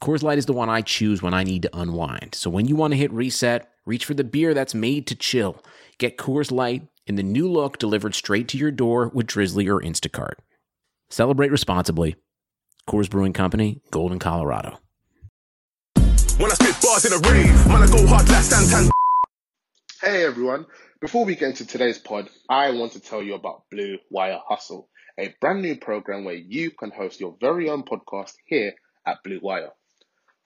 Coors Light is the one I choose when I need to unwind. So when you want to hit reset, reach for the beer that's made to chill. Get Coors Light in the new look delivered straight to your door with Drizly or Instacart. Celebrate responsibly. Coors Brewing Company, Golden, Colorado. When I spit bars in a rave, man, I go hard like stand tan. Hey everyone, before we get into today's pod, I want to tell you about Blue Wire Hustle, a brand new program where you can host your very own podcast here at Blue Wire.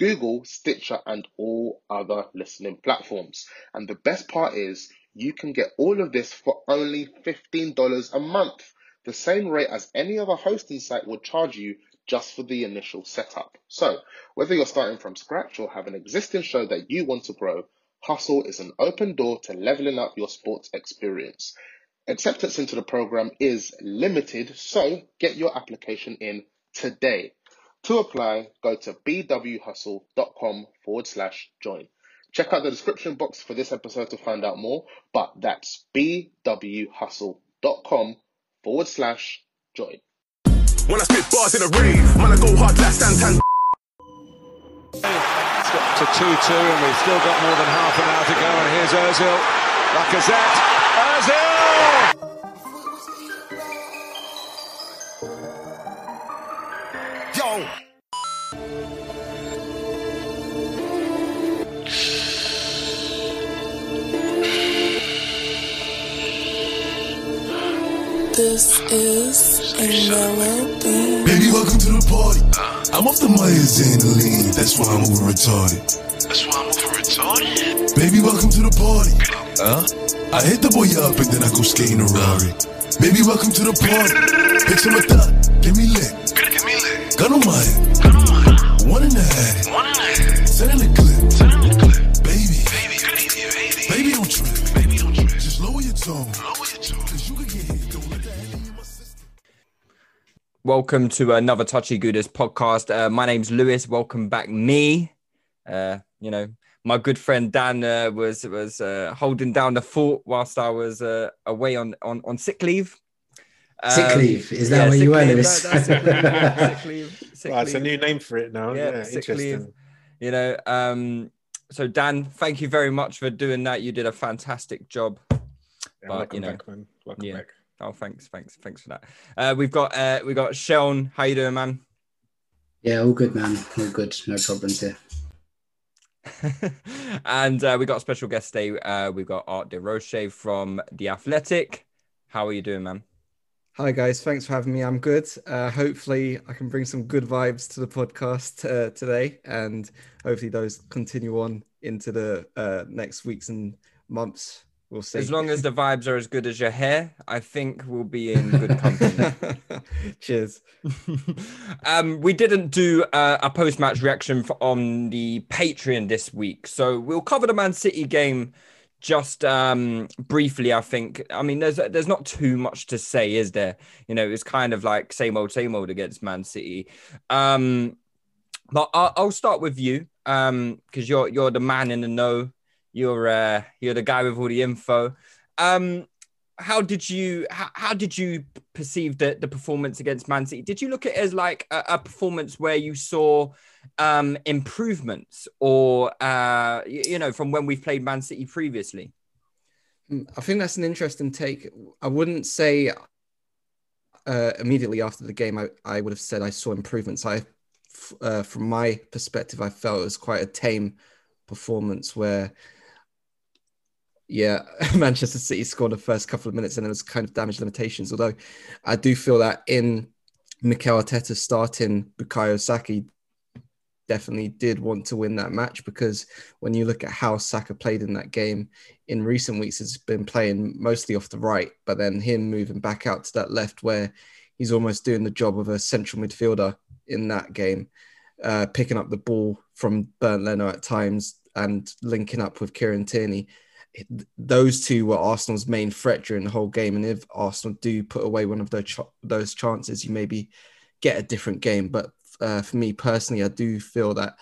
Google, Stitcher, and all other listening platforms. And the best part is you can get all of this for only $15 a month, the same rate as any other hosting site would charge you just for the initial setup. So, whether you're starting from scratch or have an existing show that you want to grow, Hustle is an open door to leveling up your sports experience. Acceptance into the program is limited, so get your application in today. To apply, go to bwhustle.com forward slash join. Check out the description box for this episode to find out more, but that's bwhustle.com forward slash join. When I spit bars in a rave, man, I go hard like stand tan. It's got to 2 2, and we've still got more than half an hour to go. And here's Ozil. Lacazette. Ozil! Baby, welcome to the party. Uh. I'm off the Myazanaline, that's why I'm over retarded. That's why I'm over retarded. Baby, welcome to the party. Huh? I hit the boy up and then I go skating a Rari. Baby, welcome to the party. Pick some of that, give me lit. Give me lit. Gun on my head, Gun on my head. one in the head. One in the head. Send in Welcome to another Touchy Gooders podcast. Uh, my name's Lewis. Welcome back, me. Uh, you know, my good friend Dan uh, was was uh, holding down the fort whilst I was uh, away on, on on sick leave. Sick Um, leave. Is that yeah, where you sick were, Lewis? that- that's sick leave, yeah, sick leave, sick Right, it's a new name for it now. Yeah, Yeah, sick interesting. leave. You know, um, so Dan, thank you very much for doing that. You did a fantastic job. Yeah, But, welcome you know, back, man. Welcome yeah. back. Oh, thanks, thanks, thanks for that. Uh, we've got uh, we got Sean. How you doing, man? Yeah, all good, man. All good. No problems here. and uh, we got a special guest today. Uh, we've got Art de Roché from The Athletic. How are you doing, man? Hi guys, thanks for having me. I'm good. Uh, hopefully, I can bring some good vibes to the podcast uh, today, and hopefully those continue on into the uh, next weeks and months. We'll see. As long as the vibes are as good as your hair, I think we'll be in good company. Cheers. um, we didn't do uh, a post-match reaction for, on the Patreon this week, so we'll cover the Man City game just um, briefly. I think. I mean, there's there's not too much to say, is there? You know, it's kind of like same old, same old against Man City. Um, but I'll, I'll start with you because you're you're the man in the know. You're uh, you're the guy with all the info. Um, how did you how, how did you perceive the, the performance against Man City? Did you look at it as like a, a performance where you saw um, improvements, or uh, you, you know, from when we've played Man City previously? Mm, I think that's an interesting take. I wouldn't say uh, immediately after the game, I, I would have said I saw improvements. I, uh, from my perspective, I felt it was quite a tame performance where Yeah, Manchester City scored the first couple of minutes and it was kind of damage limitations. Although I do feel that in Mikel Arteta starting Bukayo Saka definitely did want to win that match because when you look at how Saka played in that game in recent weeks, has been playing mostly off the right, but then him moving back out to that left where he's almost doing the job of a central midfielder in that game, uh, picking up the ball from Bernd Leno at times and linking up with Kieran Tierney. Those two were Arsenal's main threat during the whole game, and if Arsenal do put away one of those ch- those chances, you maybe get a different game. But uh, for me personally, I do feel that,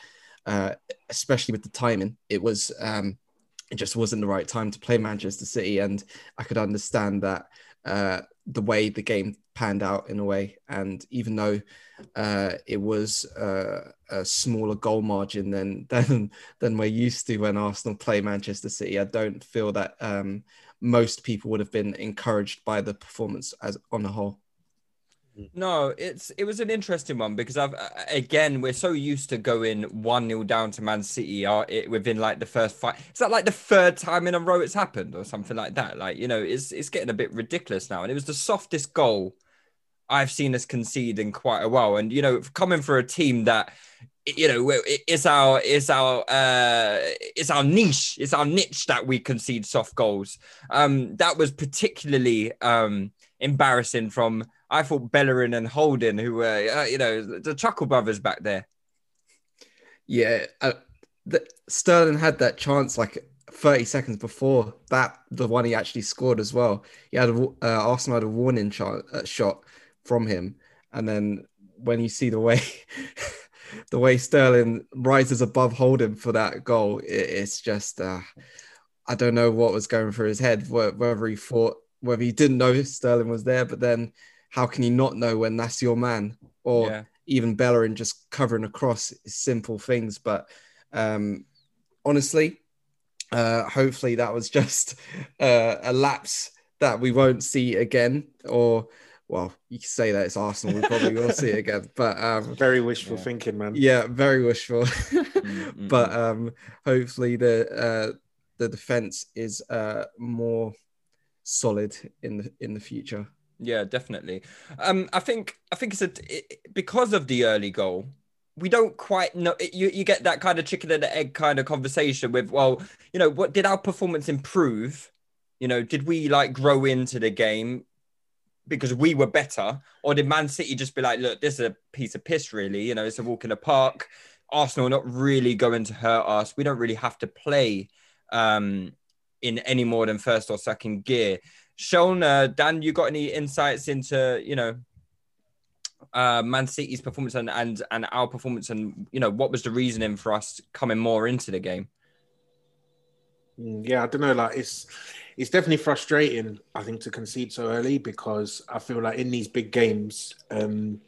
uh, especially with the timing, it was um, it just wasn't the right time to play Manchester City, and I could understand that uh, the way the game panned out in a way. And even though uh, it was uh, a smaller goal margin than than than we're used to when Arsenal play Manchester City, I don't feel that um, most people would have been encouraged by the performance as on the whole. No, it's it was an interesting one because I've again we're so used to going one 0 down to Man City uh, it, within like the first fight. Is that like the third time in a row it's happened or something like that? Like you know, it's it's getting a bit ridiculous now, and it was the softest goal I've seen us concede in quite a while. And you know, coming for a team that you know is our is our uh is our niche is our niche that we concede soft goals. Um, that was particularly um embarrassing from I thought Bellerin and Holding, who were, uh, you know, the Chuckle brothers back there. Yeah, uh, the, Sterling had that chance like 30 seconds before that, the one he actually scored as well. He had a, uh, Arsenal had a warning shot, uh, shot from him, and then when you see the way. the way Sterling rises above Holding for that goal, it, it's just uh, I don't know what was going through his head. Whether he thought, whether he didn't know Sterling was there, but then how can you not know when that's your man? Or Yeah. even Bellerin just covering across simple things. But um, honestly, uh, hopefully that was just uh, a lapse that we won't see again. Or, well, you can say that it's Arsenal. We probably will see it again. But um, Very wishful thinking, man. yeah, very wishful. Mm, but um, hopefully the uh, the defense is uh, more solid in the in the future. Yeah, definitely. Um, I think I think it's a it, because of the early goal. We don't quite know. You you get that kind of chicken and egg kind of conversation with, well, you know, what did our performance improve? You know, did we like grow into the game because we were better, or did Man City just be like, look, this is a piece of piss, really? You know, it's a walk in the park. Arsenal not really going to hurt us. We don't really have to play um, in any more than first or second gear. Sean, uh, Dan, you got any insights into you know uh, Man City's performance and, and and our performance, and you know what was the reasoning for us coming more into the game? Mm, Yeah, I don't know. Like it's it's definitely frustrating. I think to concede so early because I feel like in these big games, um,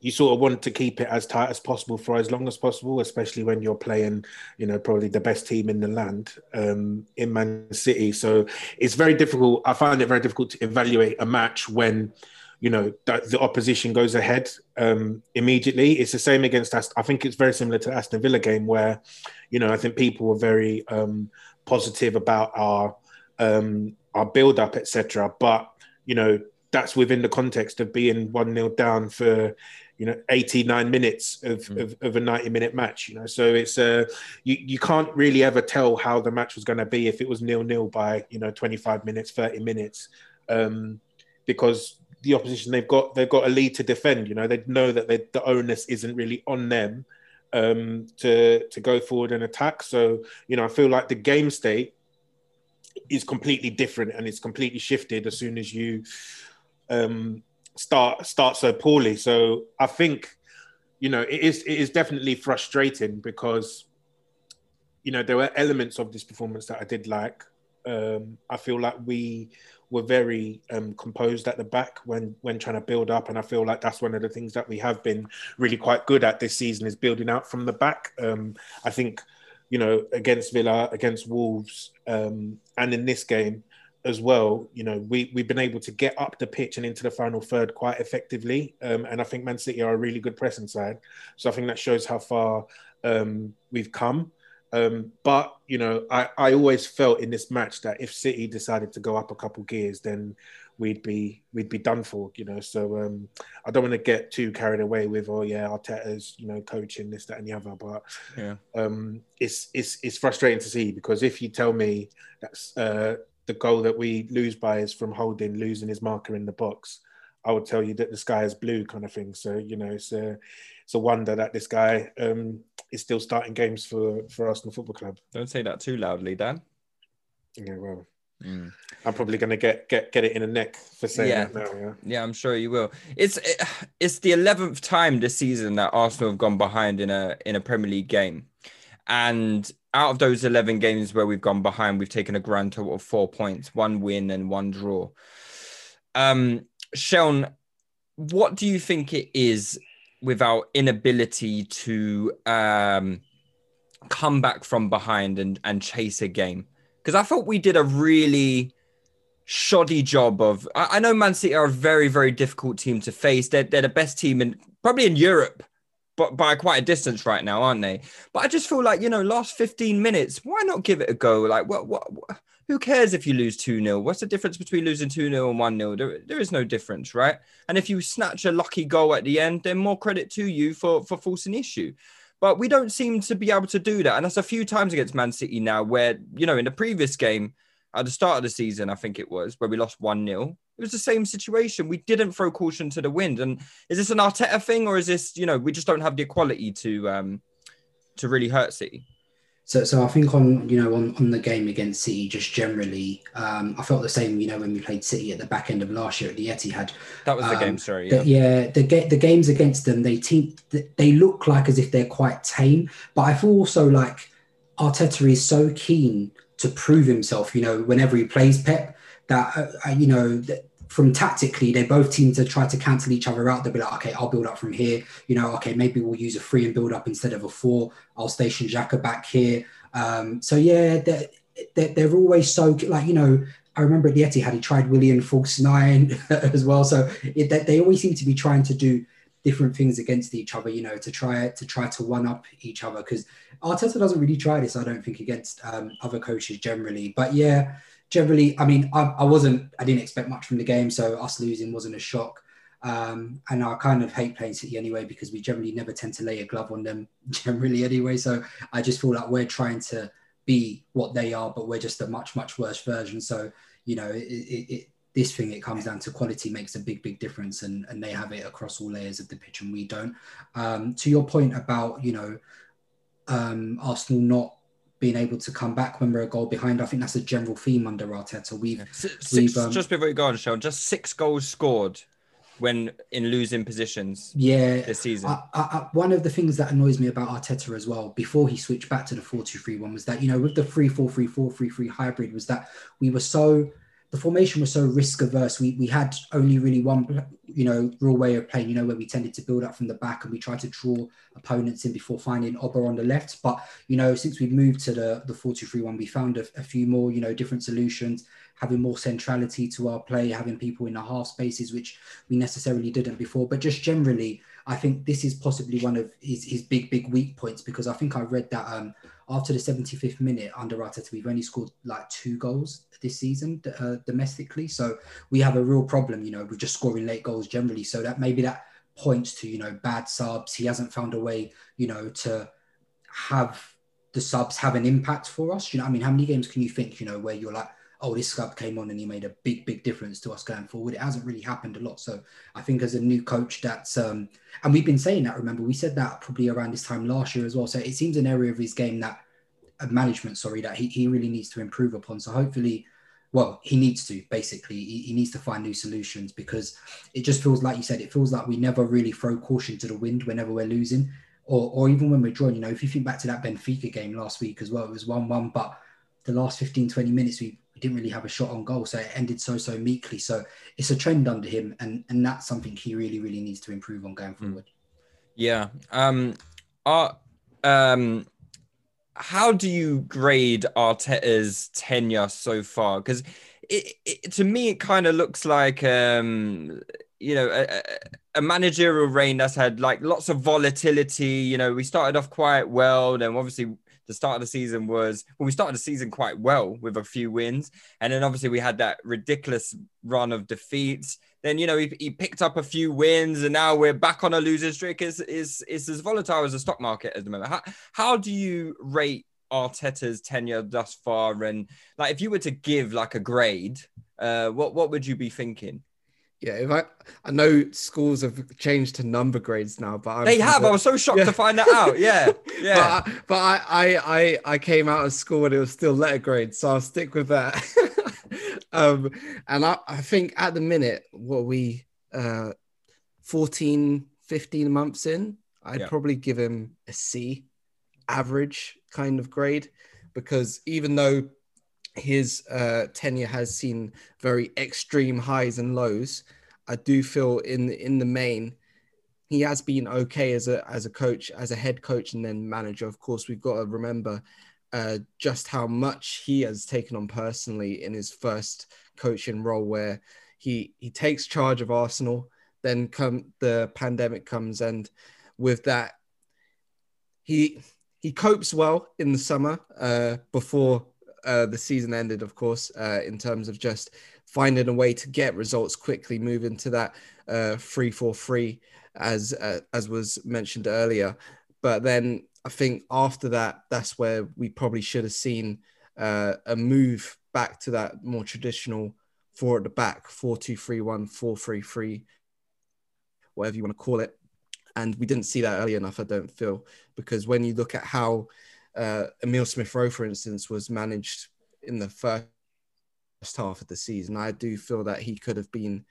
you sort of want to keep it as tight as possible for as long as possible, especially when you're playing, you know, probably the best team in the land um, in Man City. So it's very difficult. I find it very difficult to evaluate a match when. You know that the opposition goes ahead um, immediately. It's the same against us. I think it's very similar to the Aston Villa game where, you know, I think people were very um, positive about our um, our build up, etc. But you know, that's within the context of being one 0 down for you know 89 minutes of, of, of a 90 minute match. You know, so it's uh, you you can't really ever tell how the match was going to be if it was nil nil by you know 25 minutes, 30 minutes, um, because the opposition they've got they've got a lead to defend. You know, they know that they, the onus isn't really on them um, to to go forward and attack. So you know, I feel like the game state is completely different and it's completely shifted as soon as you um, start start so poorly. So I think you know it is it is definitely frustrating because you know there were elements of this performance that I did like. Um, I feel like we were very um, composed at the back when when trying to build up, and I feel like that's one of the things that we have been really quite good at this season is building out from the back. Um, I think you know against Villa, against Wolves, um, and in this game as well, you know we we've been able to get up the pitch and into the final third quite effectively, um, and I think Man City are a really good pressing side. So I think that shows how far um, we've come. Um, but you know, I, I always felt in this match that if City decided to go up a couple gears, then we'd be we'd be done for. You know, so um, I don't want to get too carried away with oh yeah, Arteta's you know coaching this that and the other. But Yeah. um, it's it's it's frustrating to see because if you tell me that's uh, the goal that we lose by is from Holding losing his marker in the box, I would tell you that the sky is blue kind of thing. So you know, it's a it's a wonder that this guy um, is still starting games for for Arsenal Football Club. Don't say that too loudly, Dan. Yeah, well, Mm. I'm probably going to get get get it in the neck for saying Yeah. that now. Yeah. Yeah, I'm sure you will. It's it, it's the eleventh time this season that Arsenal have gone behind in a in a Premier League game, and out of those eleven games where we've gone behind, we've taken a grand total of four points, one win and one draw. Um, Sean, what do you think it is with our inability to um come back from behind and and chase a game? Because I thought we did a really shoddy job of. I, I know Man City are a very, very difficult team to face. They're, they're the best team in probably in Europe, but by quite a distance right now, aren't they? But I just feel like you know, last fifteen minutes, why not give it a go? Like, what, what, what who cares if you lose 2 0? What's the difference between losing 2 0 and 1 0? There, there is no difference, right? And if you snatch a lucky goal at the end, then more credit to you for, for forcing issue. But we don't seem to be able to do that. And that's a few times against Man City now, where, you know, in the previous game, at the start of the season, I think it was, where we lost 1 0. It was the same situation. We didn't throw caution to the wind. And is this an Arteta thing, or is this, you know, we just don't have the quality to um to really hurt City? So, so I think on you know on, on the game against City, just generally, um, I felt the same. You know, when we played City at the back end of last year at the Etihad. That was the Um, game, sorry. the- Yeah. yeah, the the games against them, they team they look like as if they're quite tame, but I feel also like Arteta is so keen to prove himself. You know, whenever he plays Pep, that uh, uh, you know. That, from tactically, they both seem to try to cancel each other out. They'll be like, okay, I'll build up from here. You know, okay, maybe we'll use a three and build up instead of a four. I'll station Xhaka back here. Um, so yeah, they're, they're, always so like you know. I remember at the Etihad, he tried Willian False nine as well. So it, they, they always seem to be trying to do different things against each other. You know, to try to try to one up each other because Arteta doesn't really try this. I don't think against um, other coaches generally. But yeah, generally, I mean, I, I wasn't, I didn't expect much from the game, so us losing wasn't a shock. Um, and I kind of hate playing City anyway because we generally never tend to lay a glove on them generally anyway. So I just feel like we're trying to be what they are, but we're just a much much worse version. So you know, it, it, it, this thing it comes down to quality makes a big big difference, and and they have it across all layers of the pitch, and we don't. Um, to your point about you know, um, Arsenal not being able to come back when we're a goal behind, I think that's a general theme under Arteta. We've Six, we've um, just before you go on, Sean, just six goals scored when in losing positions Yeah, this season. I, I, one of the things that annoys me about Arteta as well, before he switched back to the 4 2 3 1, was that, you know, with the 3 4 3 4 3 3 hybrid, was that we were so, the formation was so risk averse. We, we had only really one, you know, real way of playing, you know, where we tended to build up from the back and we tried to draw opponents in before finding Oba on the left. But, you know, since we've moved to the, the 4 2 3 1, we found a, a few more, you know, different solutions, having more centrality to our play, having people in the half spaces, which we necessarily didn't before. But just generally, I think this is possibly one of his, his big, big weak points because I think I read that um, after the 75th minute under Arteta, we've only scored like two goals this season uh, domestically. So we have a real problem, you know, with just scoring late goals generally. So that maybe that points to, you know, bad subs. He hasn't found a way, you know, to have the subs have an impact for us. You know, I mean, how many games can you think, you know, where you're like, oh, this sub came on and he made a big, big difference to us going forward. It hasn't really happened a lot. So I think as a new coach, that's um, and we've been saying that. Remember, we said that probably around this time last year as well. So it seems an area of his game that of management, sorry, that he, he really needs to improve upon. So hopefully, well, he needs to basically he, he needs to find new solutions because it just feels like you said, it feels like we never really throw caution to the wind whenever we're losing. Or, or even when we're drawing, you know, if you think back to that Benfica game last week as well, it was 1 1, but the last 15, 20 minutes, we, didn't really have a shot on goal. So it ended so, so meekly. So it's a trend under him. And, and that's something he really, really needs to improve on going forward. Yeah. Um. Are, um. How do you grade Arteta's tenure so far? Because it, it, to me, it kind of looks like um, you know, a- a managerial reign that's had like lots of volatility. You know, we started off quite well, then obviously the start of the season was well, we started the season quite well with a few wins, and then obviously we had that ridiculous run of defeats. Then you know he, he picked up a few wins, and now we're back on a losing streak. is is is as volatile as the stock market at the moment. How how do you rate Arteta's tenure thus far? And like, if you were to give like a grade, uh, what what would you be thinking? Yeah, if I I know schools have changed to number grades now, but I'm they have. I was so shocked Yeah. to find that out. Yeah, yeah. But, I, but I, I I I came out of school and it was still letter grades, so I'll stick with that. um, and I, I think at the minute, what are we uh 14, 15 months in, I'd Yeah. probably give him a C, average kind of grade, because even though his uh, tenure has seen very extreme highs and lows. I do feel in in the main, he has been okay as a as a coach, as a head coach, and then manager. Of course, we've got to remember uh, just how much he has taken on personally in his first coaching role, where he he takes charge of Arsenal. Then come the pandemic comes, and with that, he he copes well in the summer uh, before uh, the season ended, of course, uh, in terms of just finding a way to get results quickly, move into that uh, three four three, as uh, as was mentioned earlier. But then I think after that, that's where we probably should have seen uh, a move back to that more traditional four at the back, four two three one, four three three, whatever you want to call it. And we didn't see that early enough, I don't feel, because when you look at how uh, Emil Smith Rowe, for instance, was managed in the first half of the season, I do feel that he could have been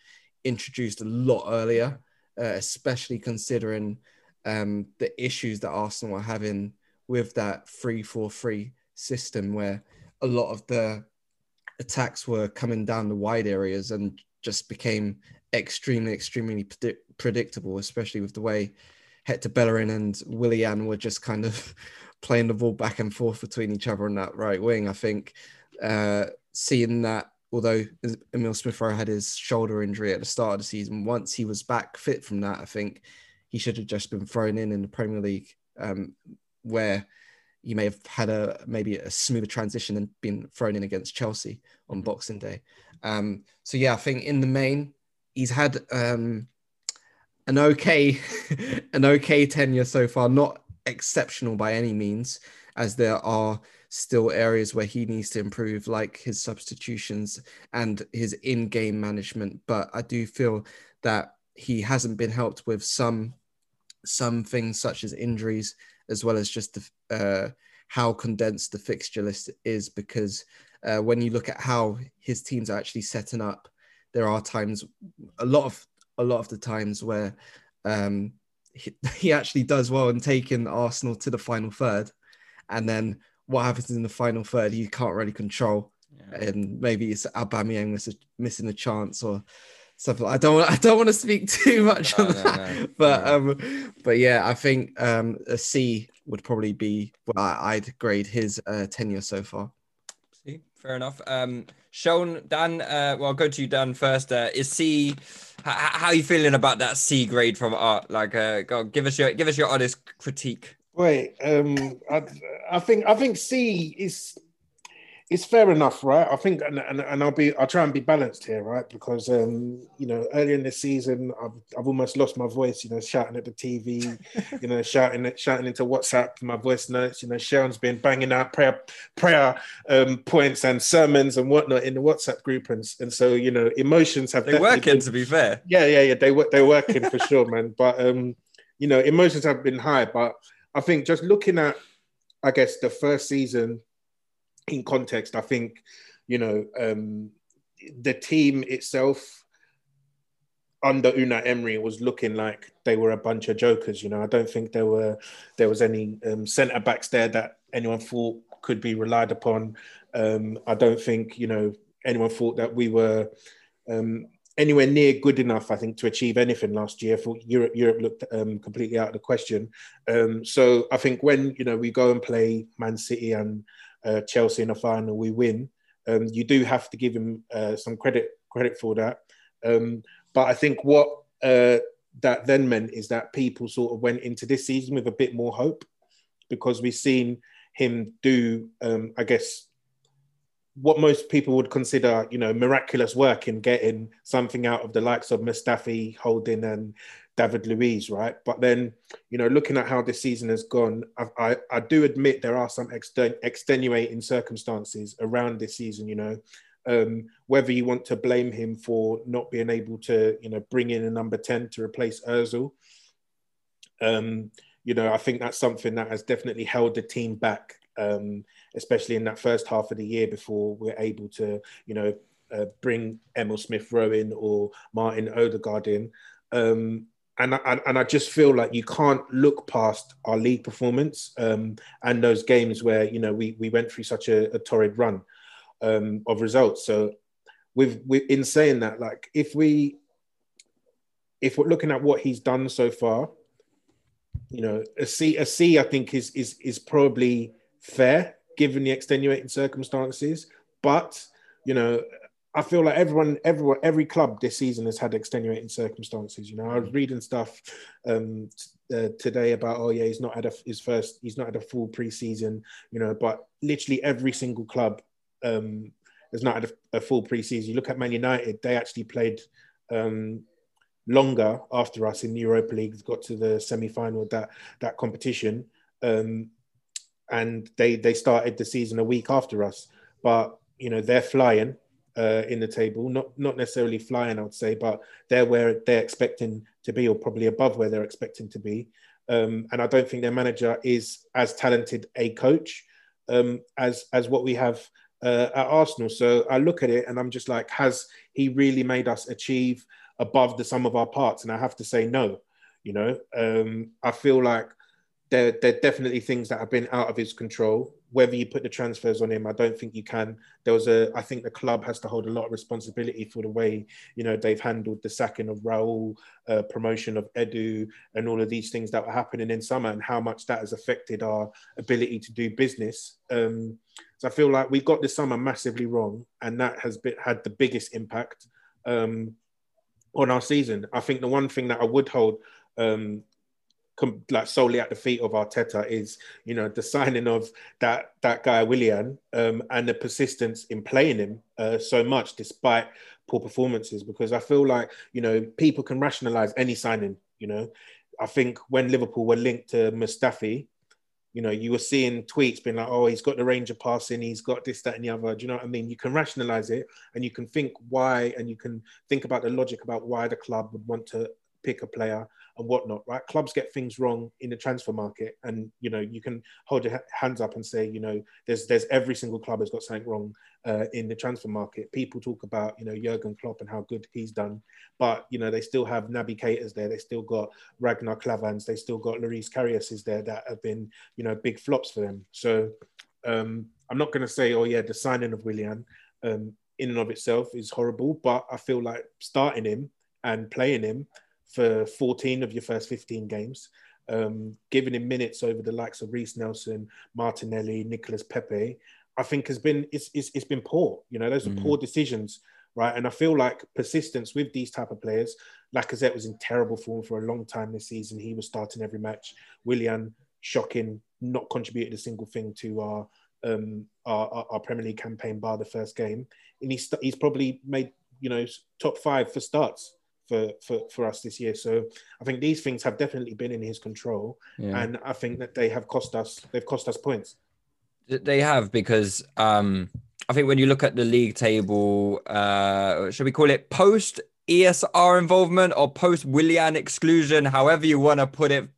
introduced a lot earlier, uh, especially considering um, the issues that Arsenal are having with that 3 4 3 system, where a lot of the attacks were coming down the wide areas and just became extremely, extremely predict- predictable, especially with the way Hector Bellerin and Willian were just kind of playing the ball back and forth between each other on that right wing. I think uh, seeing that, although Emil Smith Rowe had his shoulder injury at the start of the season, once he was back fit from that, I think he should have just been thrown in in the Premier League, um, where you may have had a maybe a smoother transition and been thrown in against Chelsea on Boxing Day. Um, so yeah, I think in the main, he's had um, an okay an okay tenure so far, not exceptional by any means, as there are still areas where he needs to improve, like his substitutions and his in-game management. But I do feel that he hasn't been helped with some some things such as injuries, as well as just the, uh, how condensed the fixture list is. Because uh, when you look at how his teams are actually setting up, there are times, a lot of a lot of the times where um, he, he actually does well in taking Arsenal to the final third, and then what happens in the final third, he can't really control, and maybe it's Aubameyang miss- missing a chance or something. I don't want, I don't want to speak too much No, on no, that, no. but um, but yeah, I think um, a C would probably be what I- I'd grade his uh, tenure so far. See, fair enough. Um, Sean, Dan, uh, well, I'll go to you, Dan, first. Uh, is C, h- how are you feeling about that C grade from Art? Like, uh, give us your give us your honest critique. Wait, um, I, I think I think C is is fair enough, right? I think, and, and, and I'll be I'll try and be balanced here, right? Because um, you know, earlier in the season, I've I've almost lost my voice, you know, shouting at the TV, you know, shouting at shouting into WhatsApp, my voice notes. You know, Sharon's been banging out prayer prayer um, points and sermons and whatnot in the WhatsApp group, and and so you know, emotions have been They working, been- to be fair. yeah, yeah, yeah. They were they're working for sure, man. But um, you know, emotions have been high. But I think just looking at, I guess, the first season in context, I think, you know, um, the team itself under Unai Emery was looking like they were a bunch of jokers. You know, I don't think there were there was any um, centre backs there that anyone thought could be relied upon. Um, I don't think you know anyone thought that we were um, anywhere near good enough. I think to achieve anything last year. For Europe, Europe looked um, completely out of the question. Um, so I think when you know we go and play Man City and uh, Chelsea in the final, we win. Um, you do have to give him uh, some credit credit for that. Um, but I think what uh, that then meant is that people sort of went into this season with a bit more hope because we've seen him do, um, I guess, what most people would consider, you know, miraculous work in getting something out of the likes of Mustafi, Holding, and David Luiz, right? But then, you know, looking at how this season has gone, I, I, I do admit there are some exten- extenuating circumstances around this season, you know. Um, whether you want to blame him for not being able to, you know, bring in a number 10 to replace Ozil. Um, you know, I think that's something that has definitely held the team back, um, especially in that first half of the year before we're able to, you know, uh, bring Emil Smith Rowe in or Martin Odegaard in. Um, and I, and I just feel like you can't look past our league performance um, and those games where you know we we went through such a, a torrid run um, of results. So, with, with in saying that, like if we if we're looking at what he's done so far, you know, a C a C I think is is is probably fair given the extenuating circumstances, but you know I feel like everyone, everyone, every club this season has had extenuating circumstances. You know, I was reading stuff um, uh, today about, oh yeah, he's not had a, his first, he's not had a full preseason. You know, but literally every single club um, has not had a, a full preseason. You look at Man United; they actually played um, longer after us in the Europa League. Got to the semi-final that that competition, um, and they they started the season a week after us. But you know, they're flying uh, in the table. Not not necessarily flying, I would say, but they're where they're expecting to be, or probably above where they're expecting to be. Um, and I don't think their manager is as talented a coach um, as as what we have uh, at Arsenal. So I look at it and I'm just like, has he really made us achieve above the sum of our parts? And I have to say no. You know, um, I feel like there, there are definitely things that have been out of his control. Whether you put the transfers on him, I don't think you can. There was a, I think the club has to hold a lot of responsibility for the way you know they've handled the sacking of Raul, uh, promotion of Edu, and all of these things that were happening in summer, and how much that has affected our ability to do business. Um, so I feel like we got this summer massively wrong, and that has been, had the biggest impact um, on our season. I think the one thing that I would hold um, com- like solely at the feet of Arteta is, you know, the signing of that that guy Willian um, and the persistence in playing him uh, so much despite poor performances. Because I feel like you know people can rationalise any signing. You know, I think when Liverpool were linked to Mustafi, you know, you were seeing tweets being like, oh, he's got the range of passing, he's got this, that, and the other. Do you know what I mean? You can rationalize it and you can think why, and you can think about the logic about why the club would want to pick a player and whatnot, right? Clubs get things wrong in the transfer market, and you know you can hold your hands up and say, you know, there's there's every single club has got something wrong uh, in the transfer market. People talk about you know Jurgen Klopp and how good he's done, but you know they still have Naby Keita's there, they still got Ragnar Klavans, they still got Loris Karius there that have been you know big flops for them. So um, I'm not going to say, oh yeah, the signing of Willian um, in and of itself is horrible, but I feel like starting him and playing him for 14 of your first 15 games, um, giving him minutes over the likes of Reiss Nelson, Martinelli, Nicolas Pepe, I think has been it's, it's, it's been poor. You know, those are mm. poor decisions, right? And I feel like persistence with these type of players. Lacazette was in terrible form for a long time this season. He was starting every match. Willian, shocking, not contributed a single thing to our um, our, our, Premier League campaign bar the first game, and he's he's probably made you know top five for starts for, for, for us this year. So I think these things have definitely been in his control, yeah. and I think that they have cost us. They've cost us points. They have because um, I think when you look at the league table, uh, should we call it post ESR involvement or post Willian exclusion, however you want to put it,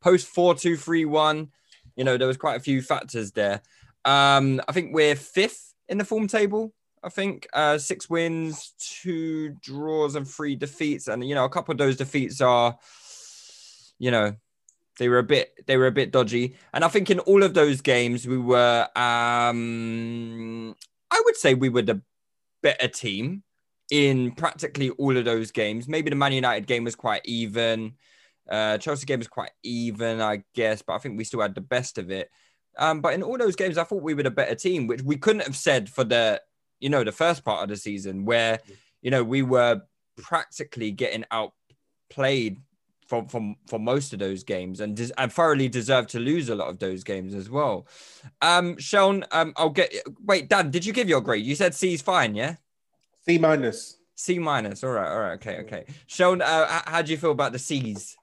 post four two three one. You know, there was quite a few factors there. Um, I think we're fifth in the form table I think uh, six wins, two draws, and three defeats. And you know, a couple of those defeats are, you know, they were a bit they were a bit dodgy. And I think in all of those games we were, um, I would say we were the better team in practically all of those games. Maybe the Man United game was quite even. Uh, Chelsea game was quite even, I guess, but I think we still had the best of it. Um, but in all those games, I thought we were the better team, which we couldn't have said for the you know, the first part of the season where, you know, we were practically getting outplayed for for, for most of those games and des- and thoroughly deserved to lose a lot of those games as well. Um, Sean, um, I'll get wait, Dan, did you give your grade? You said C is fine, yeah. C minus. C minus. All right, all right, okay, okay. Sean, uh, h- how do you feel about the C's?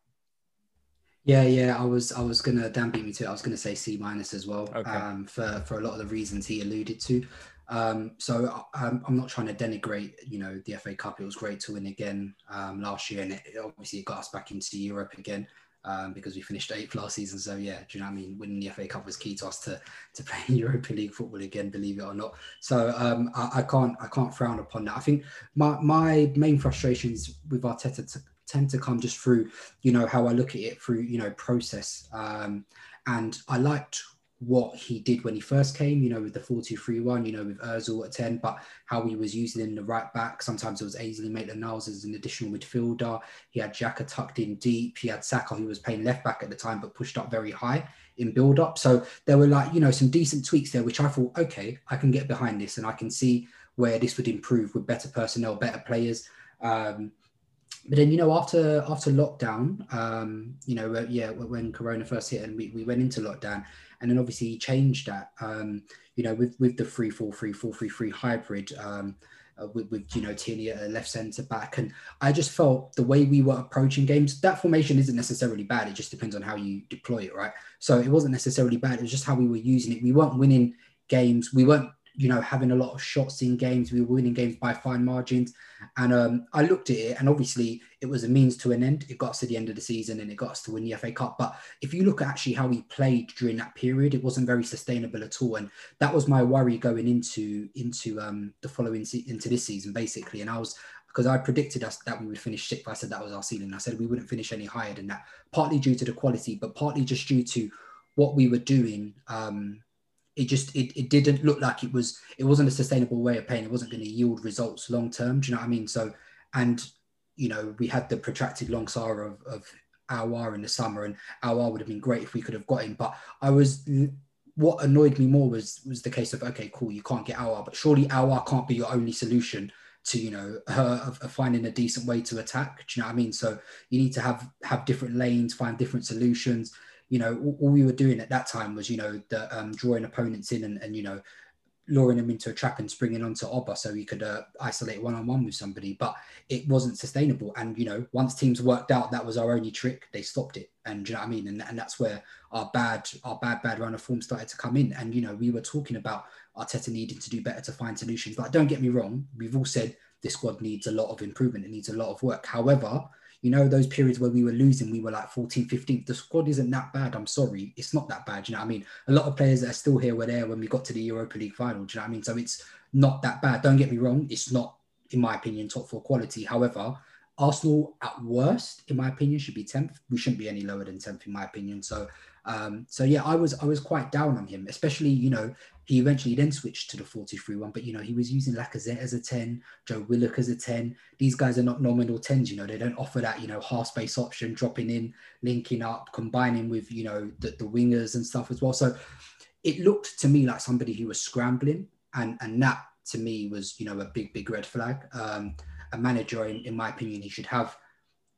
Yeah, yeah, I was I was gonna Dan beat me to it. I was gonna say C minus as well. Okay. Um, for for a lot of the reasons he alluded to. Um, so um, I'm not trying to denigrate, you know, the FA Cup. It was great to win again um, last year, and it, it obviously got us back into Europe again um, because we finished eighth last season. So yeah, do you know what I mean? Winning the FA Cup was key to us to to play Europa League football again, believe it or not. So um, I, I can't I can't frown upon that. I think my my main frustrations with Arteta to, tend to come just through, you know, how I look at it through, you know, process. Um, and I liked what he did when he first came, you know, with the 4-2-3-1, you know, with Ozil at 10, but how he was using in the right back. Sometimes it was Ainsley Maitland-Niles as an additional midfielder. He had Xhaka tucked in deep. He had Saka, who was playing left back at the time, but pushed up very high in build up. So there were like, you know, some decent tweaks there, which I thought, okay, I can get behind this and I can see where this would improve with better personnel, better players. Um, but then you know after after lockdown um you know yeah when corona first hit and we, we went into lockdown and then obviously he changed that um you know with with the 3 4 3 4 3 3 hybrid um uh, with, with you know Tierney at left centre back. And I just felt the way we were approaching games that formation isn't necessarily bad. It just depends on how you deploy it right? So it wasn't necessarily bad. It was just how we were using it. We weren't winning games. We weren't you know having a lot of shots in games we were winning games by fine margins and um, I looked at it, and obviously it was a means to an end. It got us to the end of the season, and it got us to win the FA Cup. But if you look at actually how we played during that period, it wasn't very sustainable at all. And that was my worry going into into um, the following se- into this season, basically. And I was because I predicted us that we would finish sixth. I said that was our ceiling. I said we wouldn't finish any higher than that, partly due to the quality, but partly just due to what we were doing. Um, it just it, it didn't look like it was it wasn't a sustainable way of playing it wasn't going to yield results long term. Do you know what i mean? So and you know we had the protracted long saga of, of Aouar in the summer and Aouar would have been great if we could have got him. But i was what annoyed me more was was the case of okay cool you can't get Aouar but surely Aouar can't be your only solution to you know uh, of, of finding a decent way to attack. Do you know what i mean? So you need to have have different lanes find different solutions you know, all, we were doing at that time was, you know, the, um, drawing opponents in and, and, you know, luring them into a trap and springing onto Oba so he could uh, isolate one on one with somebody. But it wasn't sustainable. And, you know, once teams worked out that was our only trick, they stopped it. And, you know what I mean? And, and that's where our bad, our bad, bad run of form started to come in. And, you know, we were talking about Arteta needing to do better to find solutions. But don't get me wrong, we've all said this squad needs a lot of improvement, it needs a lot of work. However, you know, those periods where we were losing, we were like 14, 15. The squad isn't that bad. I'm sorry. It's not that bad. You know I mean? A lot of players that are still here were there when we got to the Europa League final. Do you know what I mean? So it's not that bad. Don't get me wrong. It's not, in my opinion, top four quality. However, Arsenal at worst, in my opinion, should be 10th. We shouldn't be any lower than 10th, in my opinion. So um, so yeah, I was I was quite down on him, especially you know he eventually then switched to the 43-1, but you know he was using Lacazette as a 10, Joe Willock as a 10. These guys are not nominal 10s, you know they don't offer that you know half space option, dropping in, linking up, combining with you know the, the wingers and stuff as well. So it looked to me like somebody who was scrambling, and and that to me was you know a big big red flag. Um, a manager, in, in my opinion, he should have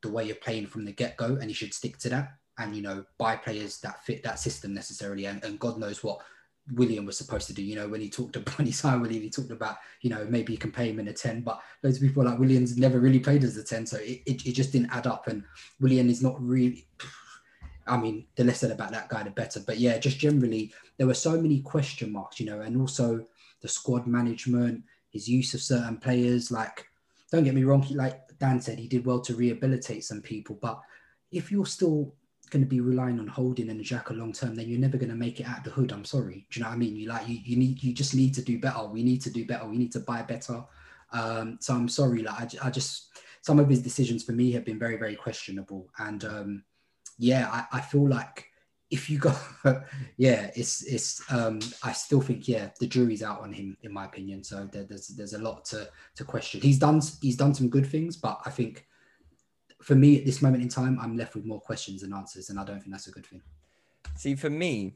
the way of playing from the get go, and he should stick to that and you know buy players that fit that system necessarily and, and god knows what Willian was supposed to do you know when he talked about when he signed Willian he talked about you know maybe you can pay him in a 10 but those people like Willian's never really played as a 10 so it, it, it just didn't add up and Willian is not really I mean, the less said about that guy, the better. But yeah, just generally, there were so many question marks, you know, and also the squad management, his use of certain players. Like, don't get me wrong, like Dan said, he did well to rehabilitate some people. But if you're still going to be relying on Holding and Xhaka long term, then you're never going to make it out the hood. I'm sorry. Do you know what I mean? You like you, you need you just need to do better. We need to do better. We need to buy better. Um, so I'm sorry. Like I, I just some of his decisions for me have been very very questionable. And um, yeah, I, I feel like if you go, yeah, it's it's. Um, I still think yeah, the jury's out on him in my opinion. So there, there's there's a lot to to question. He's done he's done some good things, but I think for me at this moment in time, I'm left with more questions than answers, and I don't think that's a good thing. See, for me,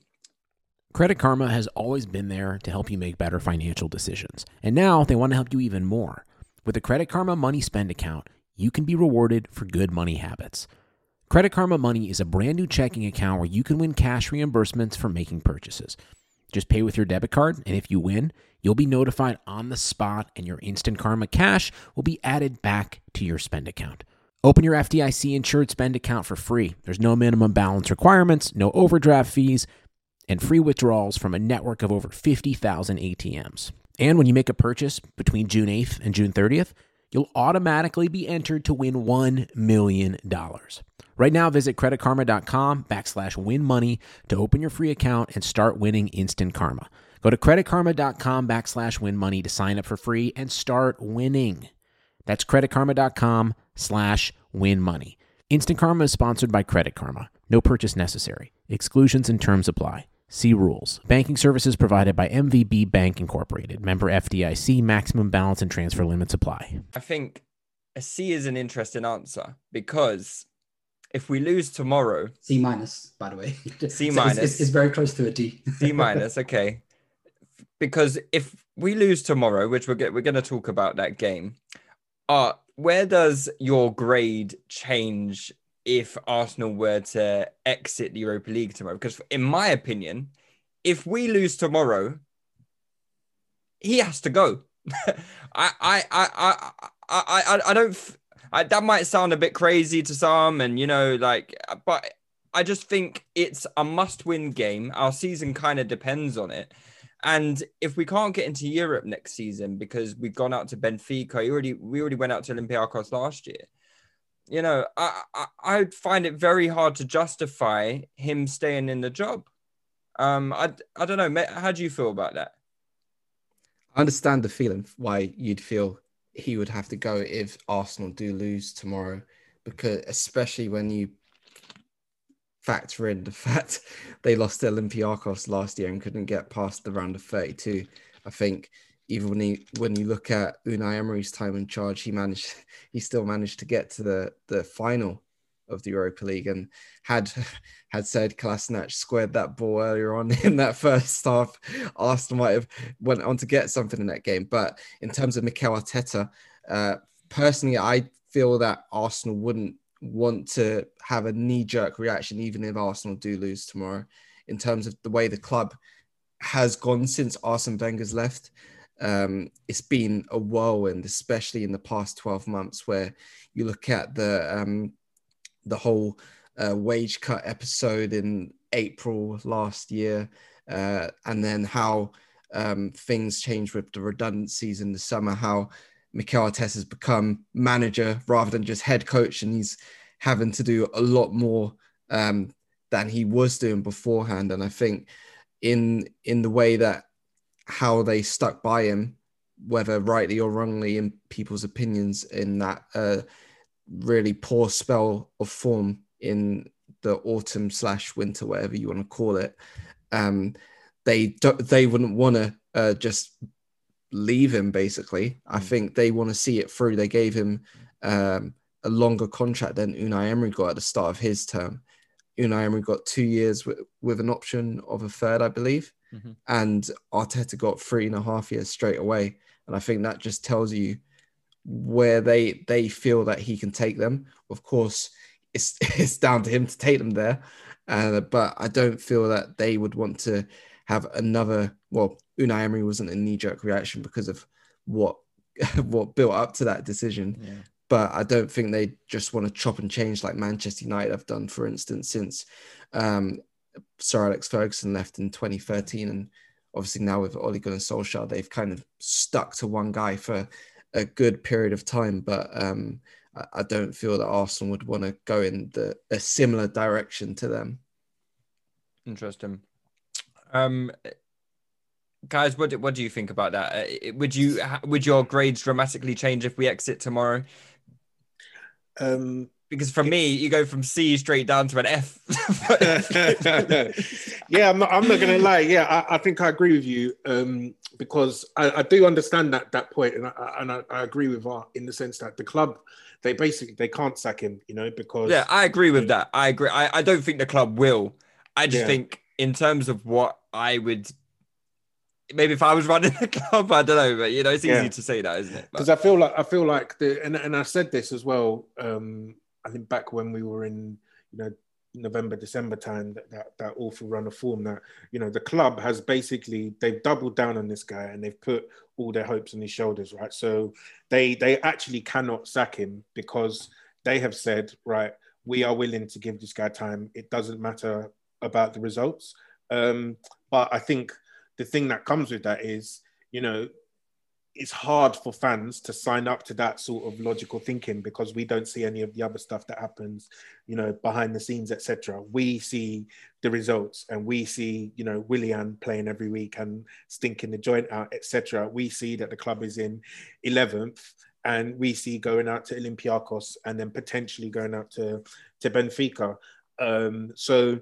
Credit Karma has always been there to help you make better financial decisions, and now they want to help you even more. With the Credit Karma Money Spend account, you can be rewarded for good money habits. Credit Karma Money is a brand new checking account where you can win cash reimbursements for making purchases. Just pay with your debit card, and if you win, you'll be notified on the spot, and your Instant Karma cash will be added back to your spend account. Open your FDIC insured spend account for free. There's no minimum balance requirements, no overdraft fees, and free withdrawals from a network of over 50,000 ATMs. And when you make a purchase between June 8th and June 30th, you'll automatically be entered to win $1 million. Right now, visit creditkarma.com backslash win money to open your free account and start winning instant karma. Go to creditkarma.com backslash win money to sign up for free and start winning. That's creditkarma.com slash win money. Instant Karma is sponsored by Credit Karma. No purchase necessary. Exclusions and terms apply. See rules. Banking services provided by MVB Bank Incorporated. Member FDIC. Maximum balance and transfer limits apply. I think a C is an interesting answer because if we lose tomorrow, C minus, by the way. C minus. It's, it's very close to a D. C minus, okay. Because if we lose tomorrow, which we're get, we're going to talk about that game, uh, where does your grade change if Arsenal were to exit the Europa League tomorrow? Because in my opinion, if we lose tomorrow, he has to go. I, I, I, I, I, I, don't. I, that might sound a bit crazy to some, and you know, like, but I just think it's a must-win game. Our season kind of depends on it, and if we can't get into Europe next season because we've gone out to Benfica, we already we already went out to Olympiacos last year. You know, I, I I'd find it very hard to justify him staying in the job. Um, I I don't know. How do you feel about that? I understand the feeling why you'd feel he would have to go if Arsenal do lose tomorrow, because especially when you factor in the fact they lost to Olympiacos last year and couldn't get past the round of 32. I think even when you when you look at Unai Emery's time in charge, he managed he still managed to get to the the final of the Europa League and had had said Kolasinac squared that ball earlier on in that first half, Arsenal might have went on to get something in that game. But in terms of Mikel Arteta, uh, personally, I feel that Arsenal wouldn't want to have a knee-jerk reaction, even if Arsenal do lose tomorrow. In terms of the way the club has gone since Arsene Wenger's left, um, it's been a whirlwind, especially in the past 12 months, where you look at the um, the whole uh, wage cut episode in April last year, uh, and then how um, things changed with the redundancies in the summer, how Mikel Arteta has become manager rather than just head coach, and he's having to do a lot more um, than he was doing beforehand. And I think in in the way that how they stuck by him, whether rightly or wrongly in people's opinions, in that uh, really poor spell of form in the autumn slash winter, whatever you want to call it, um, they don't, they wouldn't want to uh, just leave him. Basically, I think they want to see it through. They gave him um, a longer contract than Unai Emery got at the start of his term. Unai Emery got two years with, with an option of a third, I believe, Mhm. and Arteta got three and a half years straight away. And I think that just tells you where they they feel that he can take them. Of course, it's it's down to him to take them there, uh, but I don't feel that they would want to have another. Well, Unai Emery wasn't a knee jerk reaction because of what what built up to that decision. But I don't think they just want to chop and change like Manchester United have done, for instance, since um, Sir Alex Ferguson left in 2013, and obviously now with Ole Gunnar Solskjaer, they've kind of stuck to one guy for a good period of time. But um, I, I don't feel that Arsenal would want to go in the a similar direction to them. Interesting. Um, guys, what do, what do you think about that? Uh, Would you would your grades dramatically change if we exit tomorrow? Um, because for me, you go from C straight down to an F. yeah, I'm not. I'm not gonna lie. Yeah, I, I think I agree with you um, because I, I do understand that that point, and I, and I, I agree with Art in the sense that the club, they basically they can't sack him, you know, because yeah, I agree with that. I agree. I, I don't think the club will. I just Yeah. think in terms of what I would. Maybe if I was running the club, I don't know, but you know, it's easy Yeah. to say that, isn't it? Because I feel like I feel like the and, and I said this as well. Um, I think back when we were in you know, November, December time, that, that, that awful run of form that, you know, the club has basically, they've doubled down on this guy and they've put all their hopes on his shoulders, right? So they, they actually cannot sack him because they have said, right, we are willing to give this guy time. It doesn't matter about the results. Um, but I think the thing that comes with that is, you know, it's hard for fans to sign up to that sort of logical thinking because we don't see any of the other stuff that happens you know behind the scenes etc we see the results and we see you know willian playing every week and stinking the joint out etc we see that the club is in 11th and we see going out to olympiacos and then potentially going out to to benfica. Um so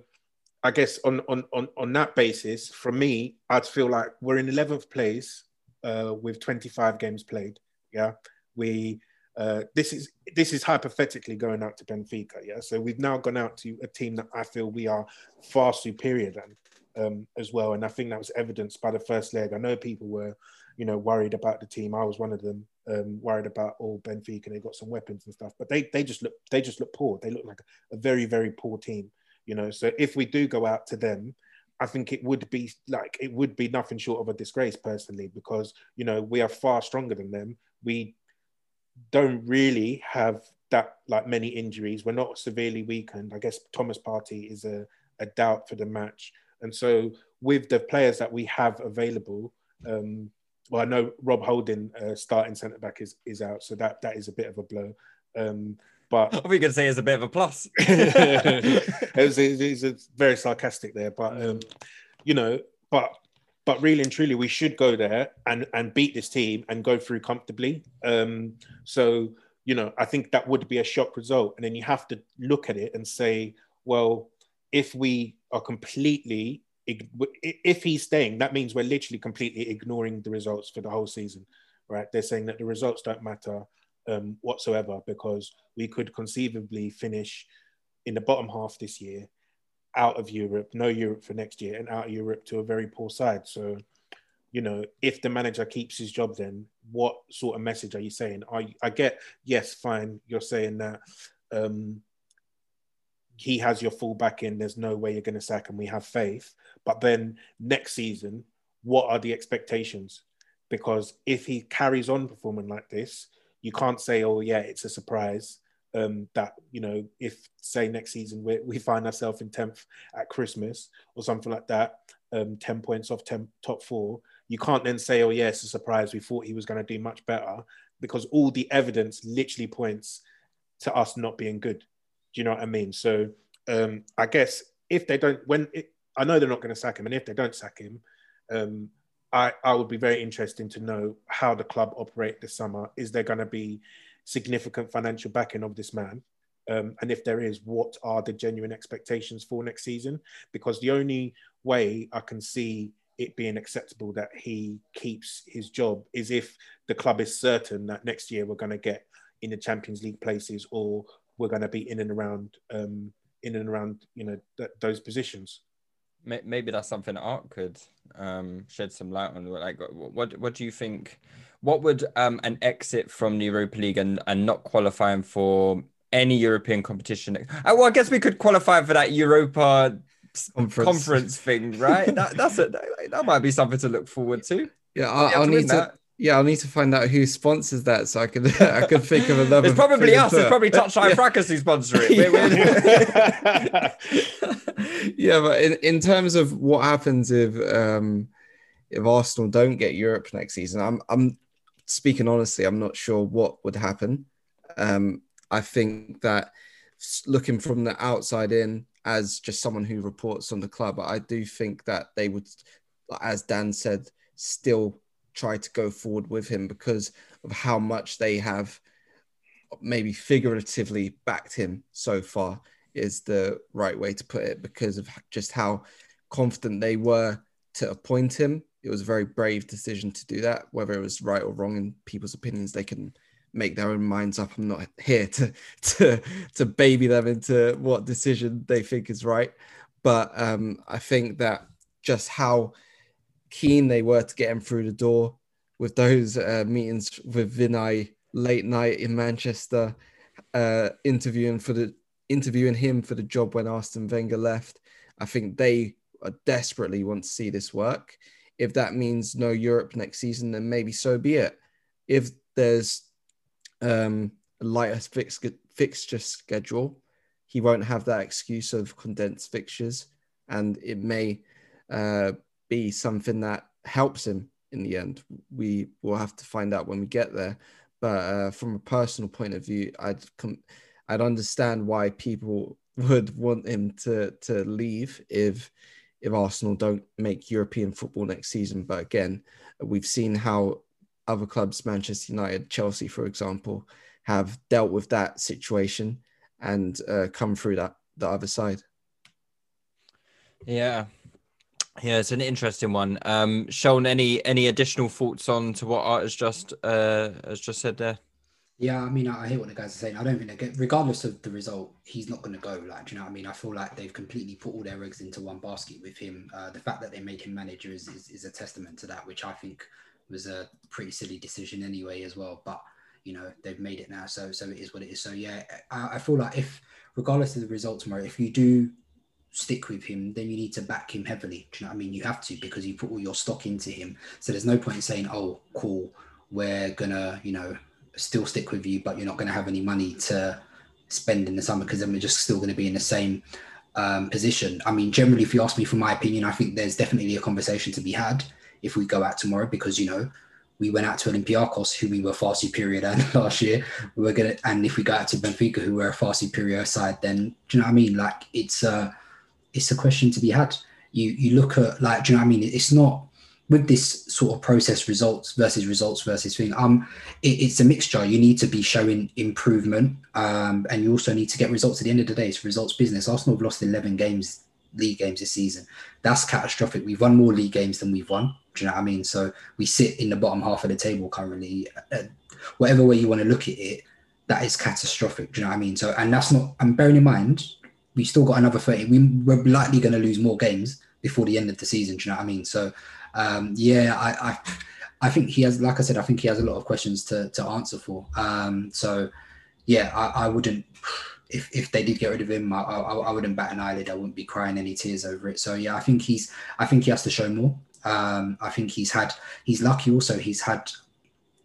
i guess on on on, on that basis for me i'd feel like we're in 11th place uh, with 25 games played. Yeah, we uh, this is this is hypothetically going out to Benfica. Yeah, so we've now gone out to a team that I feel we are far superior than um, as well, and I think that was evidenced by the first leg. I know people were, you know, worried about the team. I was one of them, um, worried about all oh, Benfica. They got some weapons and stuff, but they they just look they just look poor. They look like a very very poor team. You know, so if we do go out to them, I think it would be like it would be nothing short of a disgrace personally because you know we are far stronger than them. We don't really have that like many injuries. We're not severely weakened. I guess Thomas Partey is a, a doubt for the match. And so with the players that we have available, um, well, I know Rob Holding uh, starting centre back is, is out, so that that is a bit of a blow. Um, but we to say it's a bit of a plus. it, was, it, was, very sarcastic there, but um, you know, but but really and truly, we should go there and and beat this team and go through comfortably. Um, so you know, I think that would be a shock result, and then you have to look at it and say, well, if we are completely if he's staying, that means we're literally completely ignoring the results for the whole season, right? They're saying that the results don't matter um, whatsoever because we could conceivably finish in the bottom half this year, out of Europe, no Europe for next year, and out of Europe to a very poor side. So, you know, if the manager keeps his job, then what sort of message are you saying? You, I get, yes, fine, you're saying that um, he has your full back in, there's no way you're going to sack him, we have faith. But then next season, what are the expectations? Because if he carries on performing like this, you can't say, oh yeah, it's a surprise. Um, that you know, if say next season we, we find ourselves in tenth at Christmas or something like that, um, ten points off 10, top four, you can't then say, oh yeah, it's a surprise. We thought he was going to do much better because all the evidence literally points to us not being good. Do you know what I mean? So um, I guess if they don't, when it, I know they're not going to sack him, and if they don't sack him, um, I, I would be very interested to know how the club operate this summer. Is there going to be significant financial backing of this man? Um, and if there is, what are the genuine expectations for next season? Because the only way I can see it being acceptable that he keeps his job is if the club is certain that next year we're going to get in the Champions League places or we're going to be in and around um, in and around you know th- those positions maybe that's something Art could um, shed some light on. Like, what what do you think? What would um, an exit from the Europa League and, and not qualifying for any European competition? Uh, well, I guess we could qualify for that Europa conference, conference thing, right? that, that's it. That, that, might be something to look forward to. Yeah, I'll, I'll need to. Yeah, I'll need to find out who sponsors that so I can I can think of another. It's probably us. It's probably Touchline yeah. Fracas who sponsor it. Yeah. yeah, but in, in terms of what happens if um if Arsenal don't get Europe next season, I'm I'm speaking honestly, I'm not sure what would happen. Um, I think that looking from the outside in, as just someone who reports on the club, I do think that they would, as Dan said, still try to go forward with him because of how much they have maybe figuratively backed him so far is the right way to put it because of just how confident they were to appoint him. It was a very brave decision to do that. Whether it was right or wrong in people's opinions, they can make their own minds up. I'm not here to to to baby them into what decision they think is right. But um, I think that just how keen they were to get him through the door with those uh, meetings with Vinai late night in Manchester, uh, interviewing for the interviewing him for the job when Arsene Wenger left. I think they desperately want to see this work. If that means no Europe next season, then maybe so be it. If there's um, a lighter fix- fixture schedule, he won't have that excuse of condensed fixtures, and it may uh, be something that helps him in the end. We will have to find out when we get there. But uh, from a personal point of view, I'd I'd understand why people would want him to to leave if if Arsenal don't make European football next season. But again, we've seen how other clubs, Manchester United, Chelsea, for example, have dealt with that situation and uh, come through that the other side. Yeah. Yeah, it's an interesting one. Um, Sean, any any additional thoughts on to what Art has just uh, has just said there? Yeah, I mean, I hear what the guys are saying. I don't think get, regardless of the result, he's not going to go. Like, do you know what I mean? I feel like they've completely put all their eggs into one basket with him. Uh, the fact that they made him manager is, is, is a testament to that, which I think was a pretty silly decision anyway, as well. But you know, they've made it now, so so it is what it is. So yeah, I, I feel like if, regardless of the result tomorrow, if you do stick with him, then you need to back him heavily. Do you know what I mean? You have to because you put all your stock into him. So there's no point in saying, "Oh, cool, we're gonna," you know still stick with you, but you're not to have any money to spend in the summer because then we're just still to be in the same um, position. I mean, generally, if you ask me for my opinion, I think there's definitely a conversation to be had if we go out tomorrow because you know we went out to Olympiacos, who we were far superior than last year. We were gonna, and if we go out to Benfica, who were a far superior side, then do you know what I mean? Like it's a, it's a question to be had. You you look at like, do you know what I mean? It's not with this sort of process results versus results versus thing um it, it's a mixture. You need to be showing improvement um and you also need to get results. At the end of the day it's results business. Arsenal have lost 11 games league games this season. That's catastrophic. We've won more league games than we've won. Do you know what i mean? So we sit in the bottom half of the table currently uh, whatever way you want to look at it that is catastrophic. Do you know what i mean? So and that's not i'm bearing in mind we still got another 30 we, we're likely going to lose more games before the end of the season do you know what i mean so um, yeah, I, I, I think he has, like I said, I think he has a lot of questions to, to answer for. Um, so yeah, I, I wouldn't, if, if they did get rid of him, I, I, I, wouldn't bat an eyelid. I wouldn't be crying any tears over it. So yeah, I think he's, I think he has to show more. Um, I think he's had, he's lucky also. He's had